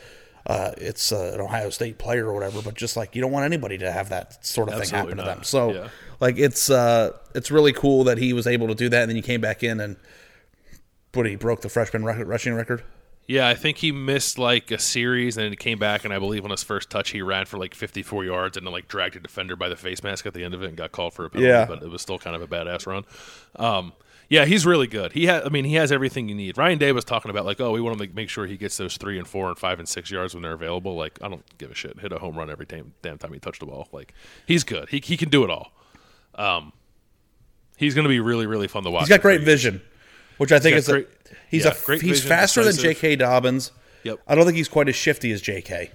Uh, it's uh, an Ohio State player or whatever, but just like you don't want anybody to have that sort of thing Absolutely happen to them. So, Yeah. like it's uh, it's really cool that he was able to do that, and then you came back in and what he broke the freshman record, rushing record. Yeah, I think he missed like a series and then he came back and I believe on his first touch he ran for like 54 yards and then like dragged a defender by the face mask at the end of it and got called for a penalty, Yeah. but it was still kind of a badass run. Um, yeah, he's really good. He has, I mean, he has everything you need. Ryan Day was talking about like, oh, we want to make, sure he gets those three and four and five and six yards when they're available. Like, I don't give a shit. Hit a home run every time, damn time he touched the ball. Like, he's good. He he can do it all. Um, he's going to be really really fun to watch. He's got great vision, which I think is a, great- he's yeah, a he's vision, faster than. J.K. Dobbins. Yep. I don't think he's quite as shifty as J.K.,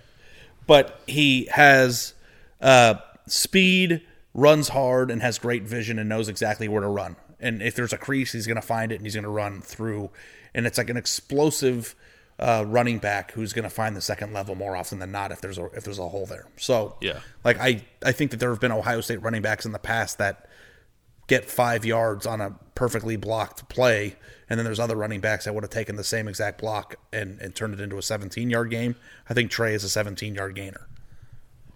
but he has uh, speed, runs hard, and has great vision and knows exactly where to run. And if there's a crease, he's going to find it and he's going to run through. And it's like an explosive uh, running back who's going to find the second level more often than not if there's a if there's a hole there. So Yeah. like I I think that there have been Ohio State running backs in the past that get five yards on a perfectly blocked play, and then there's other running backs that would have taken the same exact block and, and turned it into a 17 yard game. I think Trey is a 17 yard gainer.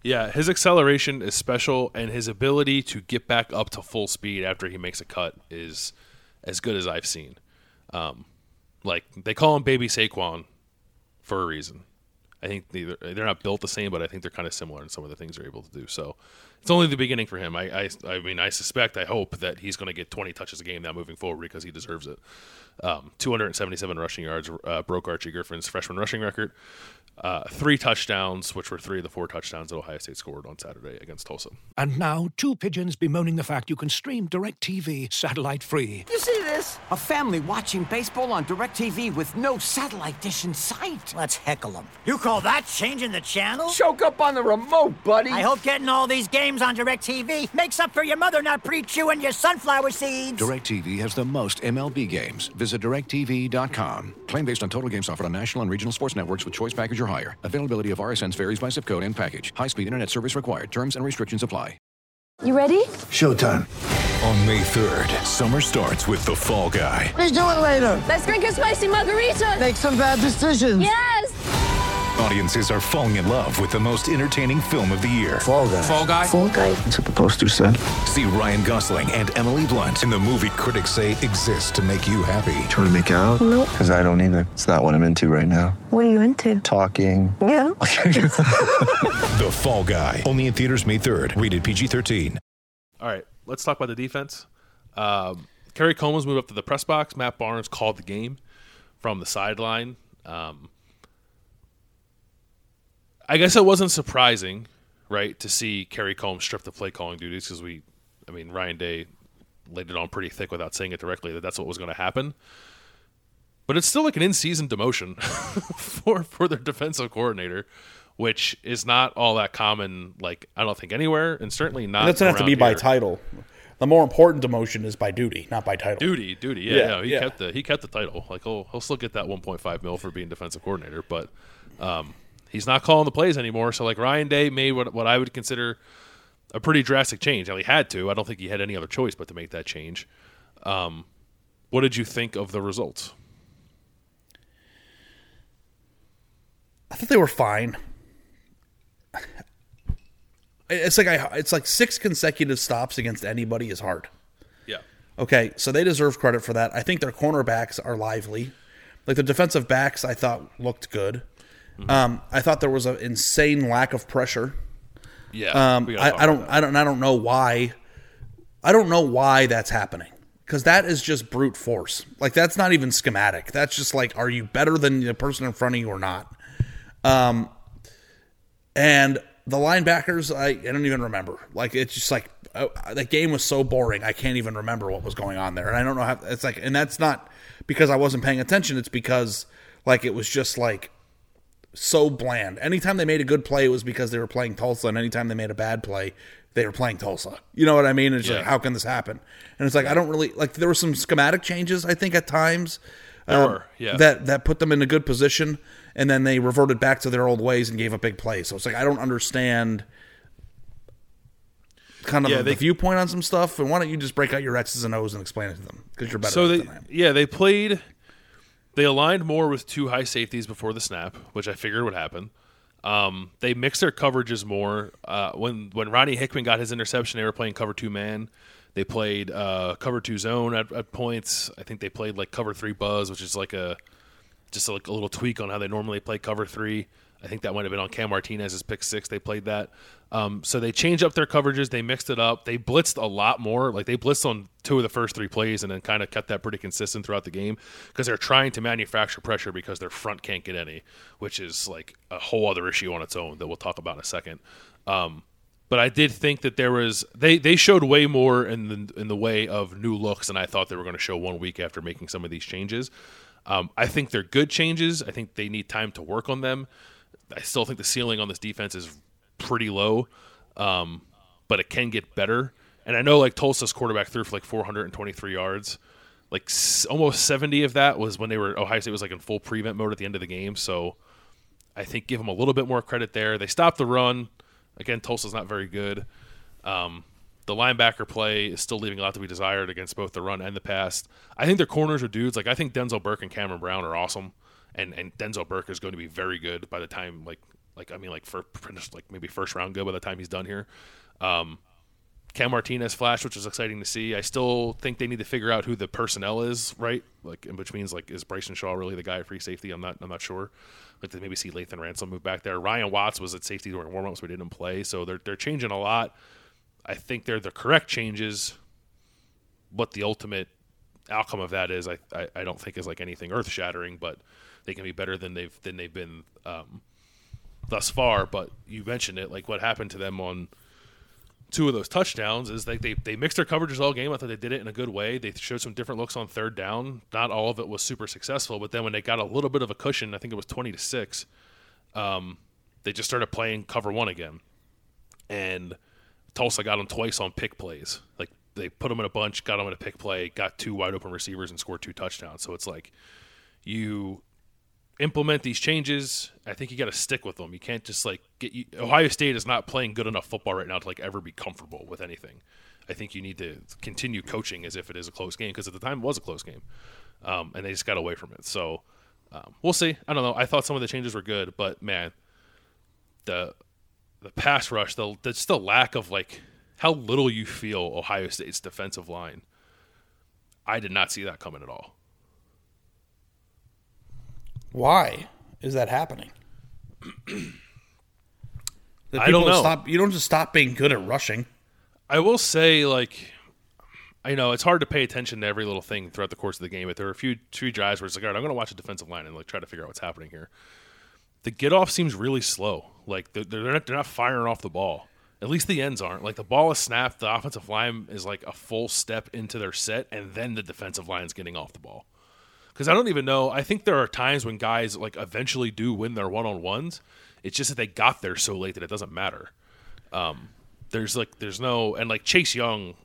Yeah, his acceleration is special, and his ability to get back up to full speed after he makes a cut is as good as I've seen. Um, like they call him Baby Saquon for a reason. I think they're, they're not built the same, but I think they're kind of similar in some of the things they're able to do. So it's only the beginning for him. I, I, I mean, I suspect, I hope that he's going to get 20 touches a game now moving forward because he deserves it. Um, 277 rushing yards uh, broke Archie Griffin's freshman rushing record. Uh, three touchdowns, which were three of the four touchdowns that Ohio State scored on Saturday against Tulsa. And now, two pigeons bemoaning the fact you can stream DirecTV satellite free. You see this? A family watching baseball on DirecTV with no satellite dish in sight. Let's heckle them. You call that changing the channel? Choke up on the remote, buddy. I hope getting all these games on DirecTV makes up for your mother not pre-chewing your sunflower seeds. DirecTV has the most MLB games. Visit directv.com. Claim based on total games offered on national and regional sports networks with choice package or higher. Availability of RSNs varies by zip code and package. High speed internet service required. Terms and restrictions apply. You ready? Showtime. On May 3rd, summer starts with The Fall Guy. Let's do it later. Let's drink a spicy margarita. Make some bad decisions. Yes. Audiences are falling in love with the most entertaining film of the year. Fall guy. Fall guy. Fall guy. That's what the poster said. See Ryan Gosling and Emily Blunt in the movie critics say exists to make you happy. Trying to make it out? Nope. Because I don't either. It's not what I'm into right now. What are you into? Talking. Yeah. [laughs] [laughs] The Fall Guy. Only in theaters May 3rd. Rated PG-13. All right, let's talk about the defense. Um, Kerry Coombs moved up to the press box. Matt Barnes called the game from the sideline. Um, I guess it wasn't surprising, right, to see Kerry Coombs strip the play calling duties because we, I mean, Ryan Day laid it on pretty thick without saying it directly that that's what was going to happen. But it's still like an in-season demotion [laughs] for for their defensive coordinator, which is not all that common. Like I don't think anywhere, and certainly not. It doesn't have to be by title. The more important demotion is by duty, not by title. Duty, duty, yeah, Yeah, yeah. he yeah. kept the he kept the title. Like he'll he'll still get that 1.5 mil for being defensive coordinator, but um, he's not calling the plays anymore. So like Ryan Day made what what I would consider a pretty drastic change. Now he had to. I don't think he had any other choice but to make that change. Um, what did you think of the results? I thought they were fine. It's like I, it's like six consecutive stops against anybody is hard. Yeah. Okay, so they deserve credit for that. I think their cornerbacks are lively. Like the defensive backs, I thought looked good. Mm-hmm. Um, I thought there was an insane lack of pressure. Yeah, Um, we gotta talk I, I don't, I don't, I don't know why. I don't know why that's happening because that is just brute force. Like that's not even schematic. That's just like, are you better than the person in front of you or not? Um, and the linebackers, I, I don't even remember. Like it's just like uh, that game was so boring. I can't even remember what was going on there, and I don't know how. It's like, and that's not because I wasn't paying attention. It's because like it was just like so bland. Anytime they made a good play, it was because they were playing Tulsa, and anytime they made a bad play, they were playing Tulsa. You know what I mean? It's Yeah. like, how can this happen? And it's like I don't really like. There were some schematic changes, I think, at times. There um, were, yeah. That that put them in a good position, and then they reverted back to their old ways and gave a big play. So it's like I don't understand kind of Yeah, the, they- viewpoint on some stuff. And why don't you just break out your X's and O's and explain it to them because you're better So at they, than I am. yeah, they played. They aligned more with two high safeties before the snap, which I figured would happen. Um, they mixed their coverages more. Uh, when when Ronnie Hickman got his interception, they were playing cover two man. They played uh, cover two zone at, at points. I think they played like cover three buzz, which is like a just like a little tweak on how they normally play cover three. I think that might have been on Cam Martinez's pick six. They played that. Um, so they changed up their coverages. They mixed it up. They blitzed a lot more. Like they blitzed on two of the first three plays and then kind of kept that pretty consistent throughout the game because they're trying to manufacture pressure because their front can't get any, which is like a whole other issue on its own that we'll talk about in a second. Um, but I did think that there was they they showed way more in the in the way of new looks than I thought they were going to show one week after making some of these changes. Um, I think they're good changes. I think they need time to work on them. I still think the ceiling on this defense is pretty low, um, but it can get better. And I know like Tulsa's quarterback threw for like 423 yards. Like s- almost 70 of that was when they were Ohio State was like in full prevent mode at the end of the game. So I think give them a little bit more credit there. They stopped the run. Again, Tulsa's not very good. Um, the linebacker play is still leaving a lot to be desired against both the run and the pass. I think their corners are dudes. Like I think Denzel Burke and Cameron Brown are awesome, and and Denzel Burke is going to be very good by the time like like I mean like for like maybe first round good by the time he's done here. Um, Cam Martinez flash, which is exciting to see. I still think they need to figure out who the personnel is, right? Like, which means like, is Bryson Shaw really the guy at free safety? I'm not, I'm not sure. Like, to maybe see Lathan Ransom move back there. Ryan Watts was at safety during warmups, but didn't play, so they're they're changing a lot. I think they're the correct changes. What the ultimate outcome of that is, I, I, I don't think is like anything earth shattering, but they can be better than they've than they've been um, thus far. But you mentioned it, like what happened to them on two of those touchdowns is like they, they mixed their coverages all game. I thought they did it in a good way. They showed some different looks on third down. Not all of it was super successful, but then when they got a little bit of a cushion, I think it was twenty to six, um, they just started playing cover one again. And Tulsa got them twice on pick plays. Like they put them in a bunch, got them in a pick play, got two wide open receivers, and scored two touchdowns. So it's like you implement these changes. I think you got to stick with them. You can't just like get you, Ohio State is not playing good enough football right now to like ever be comfortable with anything. I think you need to continue coaching as if it is a close game because at the time it was a close game, um, and they just got away from it. So um, we'll see. I don't know. I thought some of the changes were good, but man, the the pass rush, the just the lack of like how little you feel Ohio State's defensive line. I did not see that coming at all. Why is that happening? That [clears throat] I don't know. Stop. You don't just stop being good at rushing. I will say, like, I know it's hard to pay attention to every little thing throughout the course of the game, but there are a few few drives where it's like, all right, I'm going to watch a defensive line and like try to figure out what's happening here. The get off seems really slow. Like they're they're not, they're not firing off the ball. At least the ends aren't. Like the ball is snapped, the offensive line is like a full step into their set, and then the defensive line's getting off the ball. Because I don't even know. I think there are times when guys like eventually do win their one on ones. It's just that they got there so late that it doesn't matter. Um, there's like there's no and like Chase Young,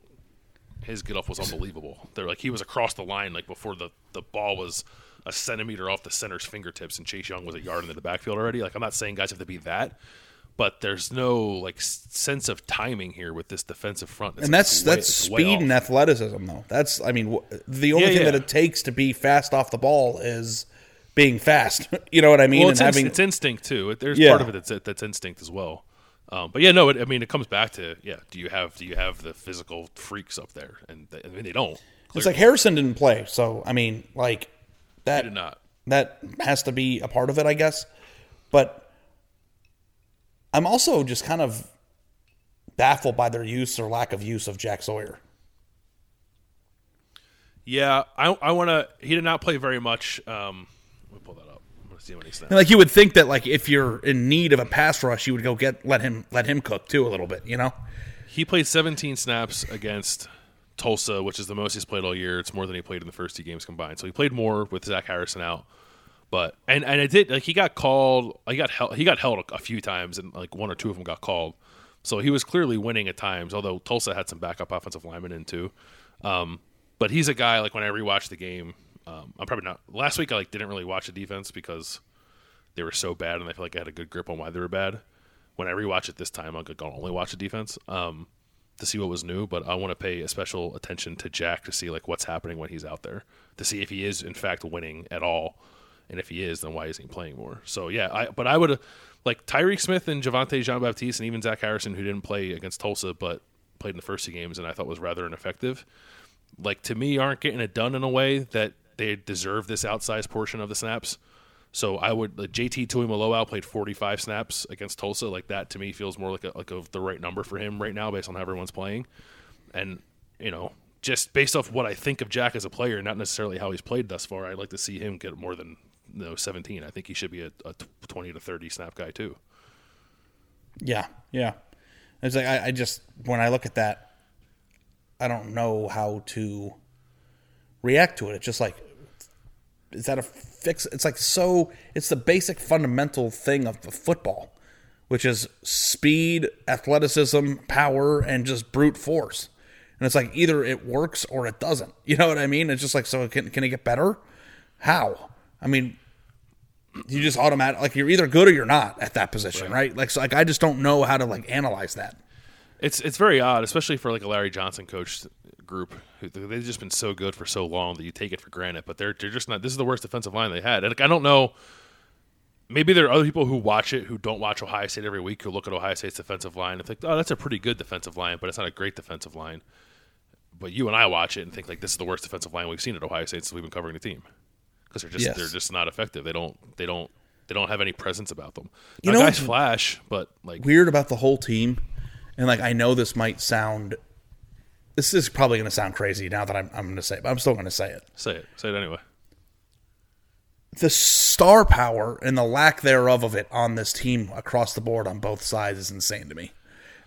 his get off was unbelievable. They're like he was across the line like before the the ball was a centimeter off the center's fingertips, and Chase Young was a yard into the backfield already. Like I'm not saying guys have to be that, but there's no like sense of timing here with this defensive front. It's and that's that's way speed and athleticism, though. That's I mean, the only Yeah, thing yeah. that it takes to be fast off the ball is being fast. [laughs] you know what I mean? well, it's, inst- having it's instinct too. There's Yeah. part of it that's that's instinct as well. Um, but yeah, no. It, I mean, it comes back to yeah. Do you have do you have the physical freaks up there? And they, I mean, they don't. it's like Harrison didn't play, so I mean, like that did not. that has to be a part of it, I guess. But I'm also just kind of baffled by their use or lack of use of Jack Sawyer. Yeah, I I want to. He did not play very much. Um, let me pull that up. I'm gonna see when he snapped. And like you would think that like if you're in need of a pass rush, you would go get let him let him cook too a little bit, you know? He played 17 snaps against Tulsa, which is the most he's played all year. It's more than he played in the first two games combined. So he played more with Zach Harrison out. But and and it did like he got called. He got held. He got held a few times, and like one or two of them got called. So he was clearly winning at times. Although Tulsa had some backup offensive linemen in too. Um, but he's a guy like when I rewatch the game, um, I'm probably not. Last week I like didn't really watch the defense because they were so bad, and I feel like I had a good grip on why they were bad. When I rewatch it this time, I'm gonna only watch the defense um, to see what was new. But I want to pay a special attention to Jack to see like what's happening when he's out there to see if he is in fact winning at all, and if he is, then why isn't he playing more? So yeah, I but I would like Tyreke Smith and Javontae Jean Baptiste and even Zach Harrison who didn't play against Tulsa but played in the first two games and I thought was rather ineffective. Like to me, aren't getting it done in a way that they deserve this outsized portion of the snaps. So I would like JT Tuimoloau played 45 snaps against Tulsa. Like that to me feels more like a, like a, the right number for him right now based on how everyone's playing. And you know, just based off what I think of Jack as a player, not necessarily how he's played thus far, I'd like to see him get more than you know 17. I think he should be a, a 20 to 30 snap guy too. Yeah, yeah. It's like I, I just when I look at that, I don't know how to react to it. It's just like is that a fix? It's like so. It's the basic fundamental thing of the football, which is speed, athleticism, power, and just brute force. And it's like either it works or it doesn't. [laughs] You know what I mean? It's just like so. Can can it get better? How? I mean, you just automatic like you're either good or you're not at that position, right? Like so, like I just don't know how to like analyze that. It's it's very odd, especially for like a Larry Johnson coach group. Who, they've just been so good for so long that you take it for granted. But they're they're just not. This is the worst defensive line they had. And like, I don't know. Maybe there are other people who watch it who don't watch Ohio State every week who look at Ohio State's defensive line and think, oh, that's a pretty good defensive line, but it's not a great defensive line. But you and I watch it and think like this is the worst defensive line we've seen at Ohio State since we've been covering the team because they're just Yes. they're just not effective. They don't they don't they don't have any presence about them. You Now, know guys flash, but like weird about the whole team, and like I know this might sound, this is probably going to sound crazy now that I'm I'm going to say, it, but I'm still going to say it. say it say it anyway. The star power and the lack thereof of it on this team across the board on both sides is insane to me.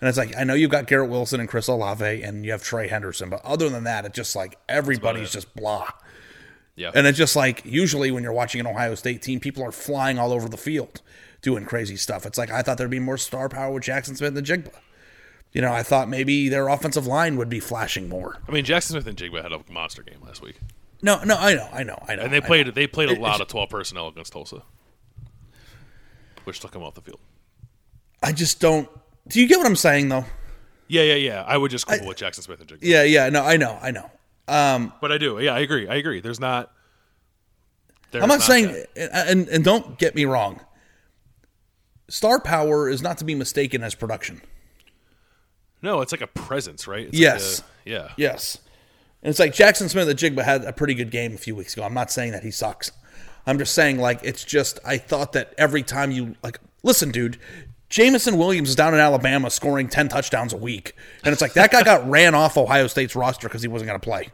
And it's like I know you've got Garrett Wilson and Chris Olave, and you have Trey Henderson, but other than that, it's just like everybody's just blah. Yeah. And it's just like usually when you're watching an Ohio State team, people are flying all over the field doing crazy stuff. It's like I thought there'd be more star power with Jaxon Smith-Njigba. You know, I thought maybe their offensive line would be flashing more. I mean, Jaxon Smith-Njigba had a monster game last week, No, no, I know, I know, I know. and they I played know. they played a It- lot of twelve personnel against Tulsa, which took him off the field. I just don't. Do you get what I'm saying though? Yeah, yeah, yeah. I would just quibble with Jaxon Smith-Njigba. Yeah, yeah. No, I know, I know. Um, but I do. Yeah, I agree. I agree. There's not. there's I'm not, saying, that. and and don't get me wrong. Star power is not to be mistaken as production. No, it's like a presence, right? It's yes. Like a- yeah. Yes. And it's like Jaxon Smith-Njigba had a pretty good game a few weeks ago. I'm not saying that he sucks. I'm just saying like it's just I thought that every time you like listen, dude, Jameson Williams is down in Alabama scoring ten touchdowns a week. And it's like that guy got ran off Ohio State's roster because he wasn't gonna play.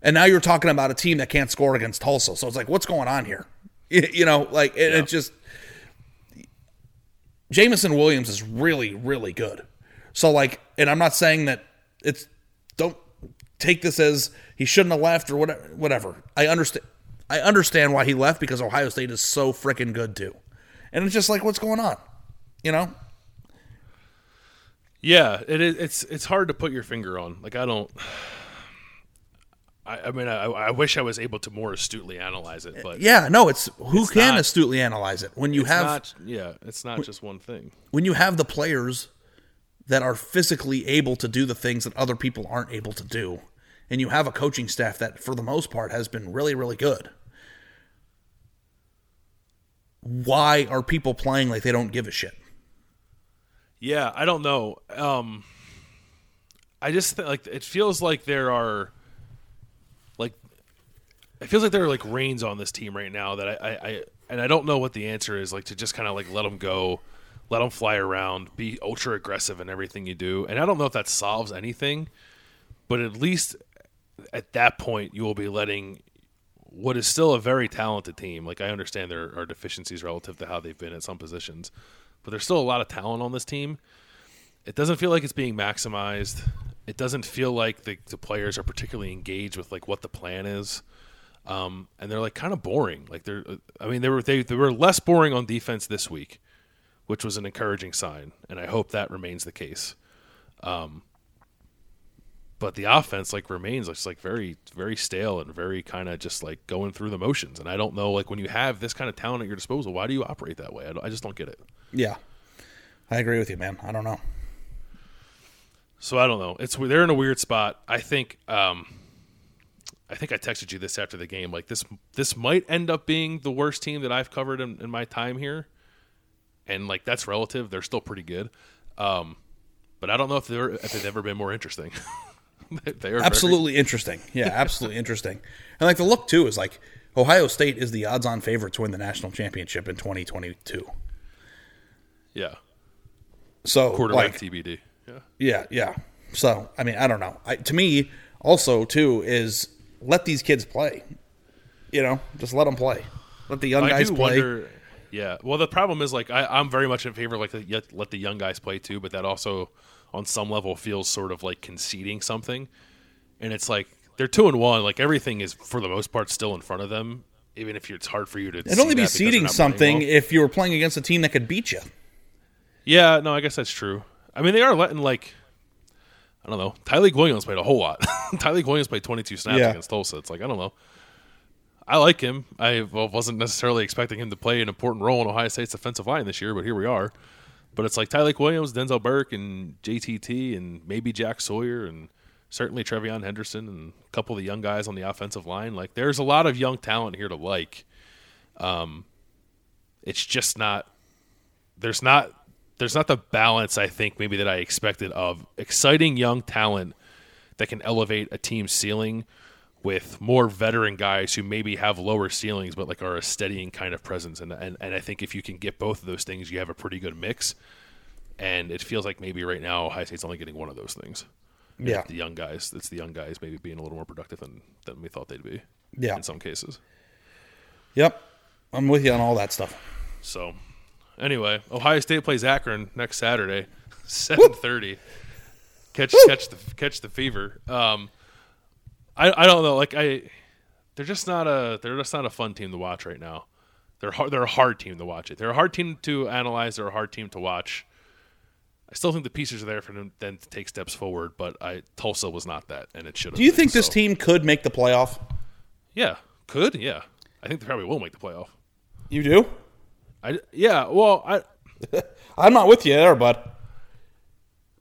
And now you're talking about a team that can't score against Tulsa. So it's like, what's going on here? [laughs] You know, like it, it just Jameson Williams is really, really good. So like, and I'm not saying that it's don't take this as he shouldn't have left or whatever. Whatever. I understand. I understand why he left because Ohio State is so freaking good too, and it's just like, what's going on? You know? Yeah, it is. It's it's hard to put your finger on. Like I don't. I, I mean, I, I wish I was able to more astutely analyze it, but Yeah. No. It's who It's can not- astutely analyze it when you have not- yeah, it's not just one thing. when you have the players that are physically able to do the things that other people aren't able to do, and you have a coaching staff that, for the most part, has been really, really good. Why are people playing like they don't give a shit? Yeah, I don't know. Um, I just th- like it feels like there are like it feels like there are like reins on this team right now that I, I, I and I don't know what the answer is. Like to just kind of like let them go, let them fly around, be ultra aggressive in everything you do. And I don't know if that solves anything, but at least at that point you will be letting what is still a very talented team. Like I understand there are deficiencies relative to how they've been at some positions, but there's still a lot of talent on this team. It doesn't feel like it's being maximized. It doesn't feel like the, the players are particularly engaged with like what the plan is. Um, and they're like kind of boring. Like they're, I mean, they were they, they were less boring on defense this week, which was an encouraging sign, and I hope that remains the case. Um, but the offense like remains just like very very stale and very kind of just like going through the motions. And I don't know like when you have this kind of talent at your disposal, why do you operate that way? I, I just don't get it. Yeah, I agree with you, man. I don't know. So I don't know. It's they're in a weird spot. I think. Um, I think I texted you this after the game. Like this, this might end up being the worst team that I've covered in, in my time here, and like that's relative. They're still pretty good, um, but I don't know if they're if they've ever been more interesting. [laughs] They- are very- absolutely interesting. Yeah, [laughs] absolutely interesting. And like the look too is like Ohio State is the odds-on favorite to win the national championship in 2022. Yeah. So Quarterback like, TBD. Yeah. Yeah, yeah. So I mean, I don't know. I, to me, also too is let these kids play. You know, just let them play. Let the young I guys play. wonder. Yeah. Well, the problem is like I, I'm very much in favor of like the, let the young guys play too, but that also on some level feels sort of like conceding something. And it's like they're two and one. Like everything is for the most part still in front of them, even if it's hard for you to. It'd see only be ceding something well. if you were playing against a team that could beat you. Yeah, no, I guess that's true. I mean, they are letting like I don't know. Tyleik Williams played a whole lot. [laughs] Tyleik Williams played 22 snaps Yeah. against Tulsa. It's like I don't know. I like him. I well, wasn't necessarily expecting him to play an important role in Ohio State's defensive line this year, but here we are. But it's like Tyleik Williams, Denzel Burke, and JTT, and maybe Jack Sawyer, and certainly TreVeyon Henderson, and a couple of the young guys on the offensive line. Like, there's a lot of young talent here to like. Um, it's just not. There's not. There's not the balance I think maybe that I expected of exciting young talent that can elevate a team's ceiling with more veteran guys who maybe have lower ceilings but like are a steadying kind of presence and, and and I think if you can get both of those things you have a pretty good mix and it feels like maybe right now Ohio State's only getting one of those things Yeah. the young guys it's the young guys maybe being a little more productive than than we thought they'd be Yeah. in some cases Yep, I'm with you on all that stuff. so anyway Ohio State plays Akron next Saturday [laughs] 7:30 catch catch the catch the fever um I, I don't know. Like I, they're just not a they're just not a fun team to watch right now. They're hard, they're a hard team to watch it. They're a hard team to analyze. They're a hard team to watch. I still think the pieces are there for them then to take steps forward, but I Tulsa was not that, and it should have. Do you been, think this so- team could make the playoff? Yeah, could yeah. I think they probably will make the playoff. You do? I yeah. Well, I [laughs] I'm not with you there, bud.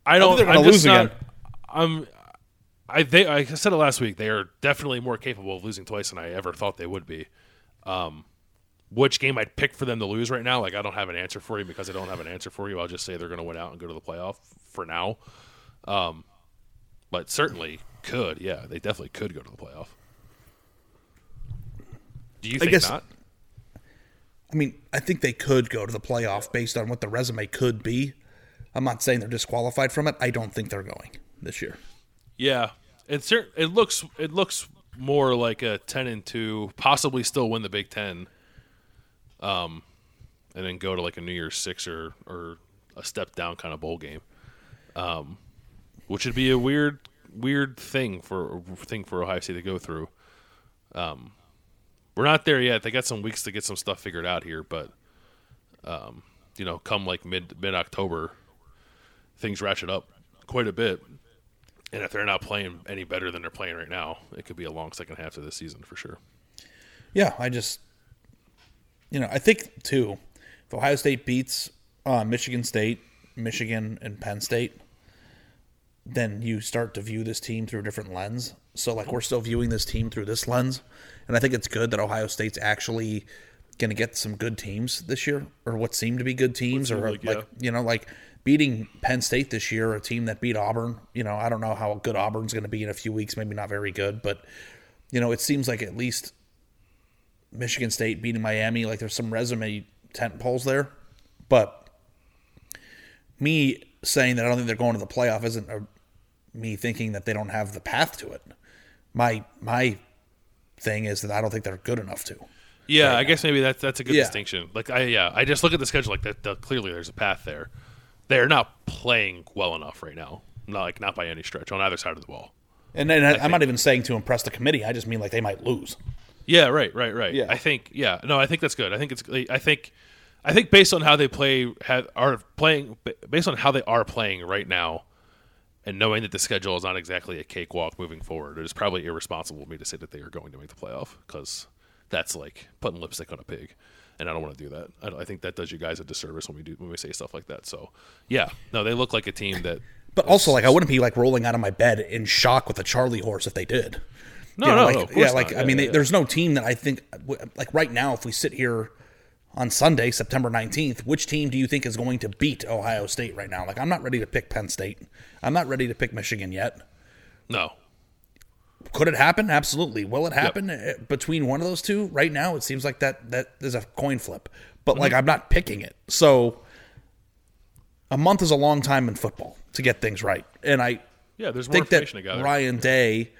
I I don't. think they're gonna I'm lose not- again. I'm. I they I said it last week. They are definitely more capable of losing twice than I ever thought they would be. Um, which game I'd pick for them to lose right now? Like I don't have an answer for you because I don't have an answer for you. I'll just say they're going to win out and go to the playoff for now. Um, but certainly could. Yeah, they definitely could go to the playoff. Do you I think guess- not? I mean, I think they could go to the playoff based on what the resume could be. I'm not saying they're disqualified from it. I don't think they're going this year. Yeah, it cer- it looks it looks more like a ten and two, possibly still win the Big Ten, um, and then go to like a New Year's Six or or a step down kind of bowl game, um, which would be a weird weird thing for thing for Ohio State to go through. Um, we're not there yet. They got some weeks to get some stuff figured out here, but um, you know, come like mid mid October, things ratchet up quite a bit. And if they're not playing any better than they're playing right now, it could be a long second half of the season for sure. Yeah, I just, you know, I think too, if Ohio State beats uh, Michigan State, Michigan, and Penn State, then you start to view this team through a different lens. So, like, we're still viewing this team through this lens. And I think it's good that Ohio State's actually going to get some good teams this year, or what seem to be good teams, or like, like, yeah. you know, like beating Penn State this year, a team that beat Auburn. You know, I don't know how good Auburn's going to be in a few weeks, maybe not very good, but, you know, it seems like at least Michigan State beating Miami, like there's some resume tent poles there. But me saying that I don't think they're going to the playoff isn't a, me thinking that they don't have the path to it. My my thing is that I don't think they're good enough to. Yeah, I guess maybe that's that's a good Yeah. distinction. Like I yeah, I just look at the schedule like that. that clearly, there's a path there. They're not playing well enough right now. Not like not by any stretch on either side of the ball. And then I, I'm not even saying to impress the committee. I just mean like they might lose. Yeah, right, right, right. Yeah. I think yeah, no, I think that's good. I think it's I think I think based on how they play have, are playing based on how they are playing right now and knowing that the schedule is not exactly a cakewalk moving forward, it is probably irresponsible of me to say that they are going to make the playoff because that's like putting lipstick on a pig. And I don't want to do that. I, I think that does you guys a disservice when we do when we say stuff like that. So, yeah, no, they look like a team that. [laughs] But also, like I wouldn't be like rolling out of my bed in shock with a Charlie horse if they did. No, You know, no, like, no, yeah, like not. I mean, yeah, they, there's no team that I think like right now. If we sit here on Sunday, September 19th, which team do you think is going to beat Ohio State right now? Like I'm not ready to pick Penn State. I'm not ready to pick Michigan yet. No, Could it happen? Absolutely. Will it happen yep. between one of those two? Right now, it seems like that that there's a coin flip. But mm-hmm. like, I'm not picking it. So a month is a long time in football to get things right, and I yeah, there's think that Ryan Day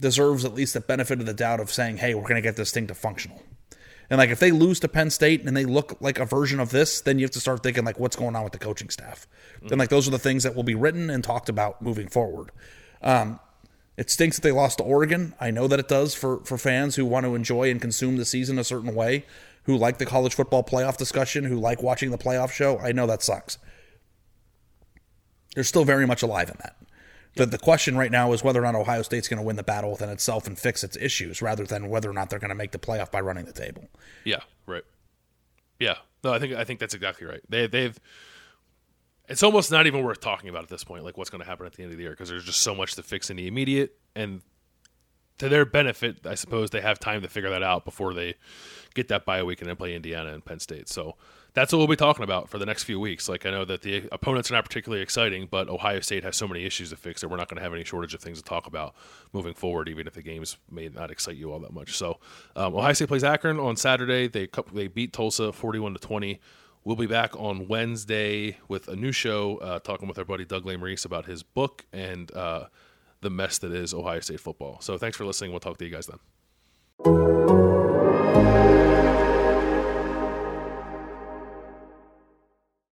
deserves at least the benefit of the doubt of saying, "Hey, we're going to get this thing to functional." And like if they lose to Penn State and they look like a version of this, then you have to start thinking like what's going on with the coaching staff. Mm-hmm. And like those are the things that will be written and talked about moving forward. Um, it stinks that they lost to Oregon. I know that it does for for fans who want to enjoy and consume the season a certain way, who like the college football playoff discussion, who like watching the playoff show. I know that sucks. They're still very much alive in that. The, the question right now is whether or not Ohio State's going to win the battle within itself and fix its issues rather than whether or not they're going to make the playoff by running the table. Yeah, right. Yeah. No, I think I think that's exactly right. They they've it's almost not even worth talking about at this point, like what's going to happen at the end of the year, because there's just so much to fix in the immediate, and to their benefit, I suppose they have time to figure that out before they get that bye week and then play Indiana and Penn State. So that's what we'll be talking about for the next few weeks. Like I know that the opponents are not particularly exciting, but Ohio State has so many issues to fix that we're not going to have any shortage of things to talk about moving forward, even if the games may not excite you all that much. So um, Ohio State plays Akron on Saturday. They they beat Tulsa forty-one to twenty. We'll be back on Wednesday with a new show, uh, talking with our buddy Doug Lesmerises about his book and uh, the mess that is Ohio State football. So thanks for listening. We'll talk to you guys then.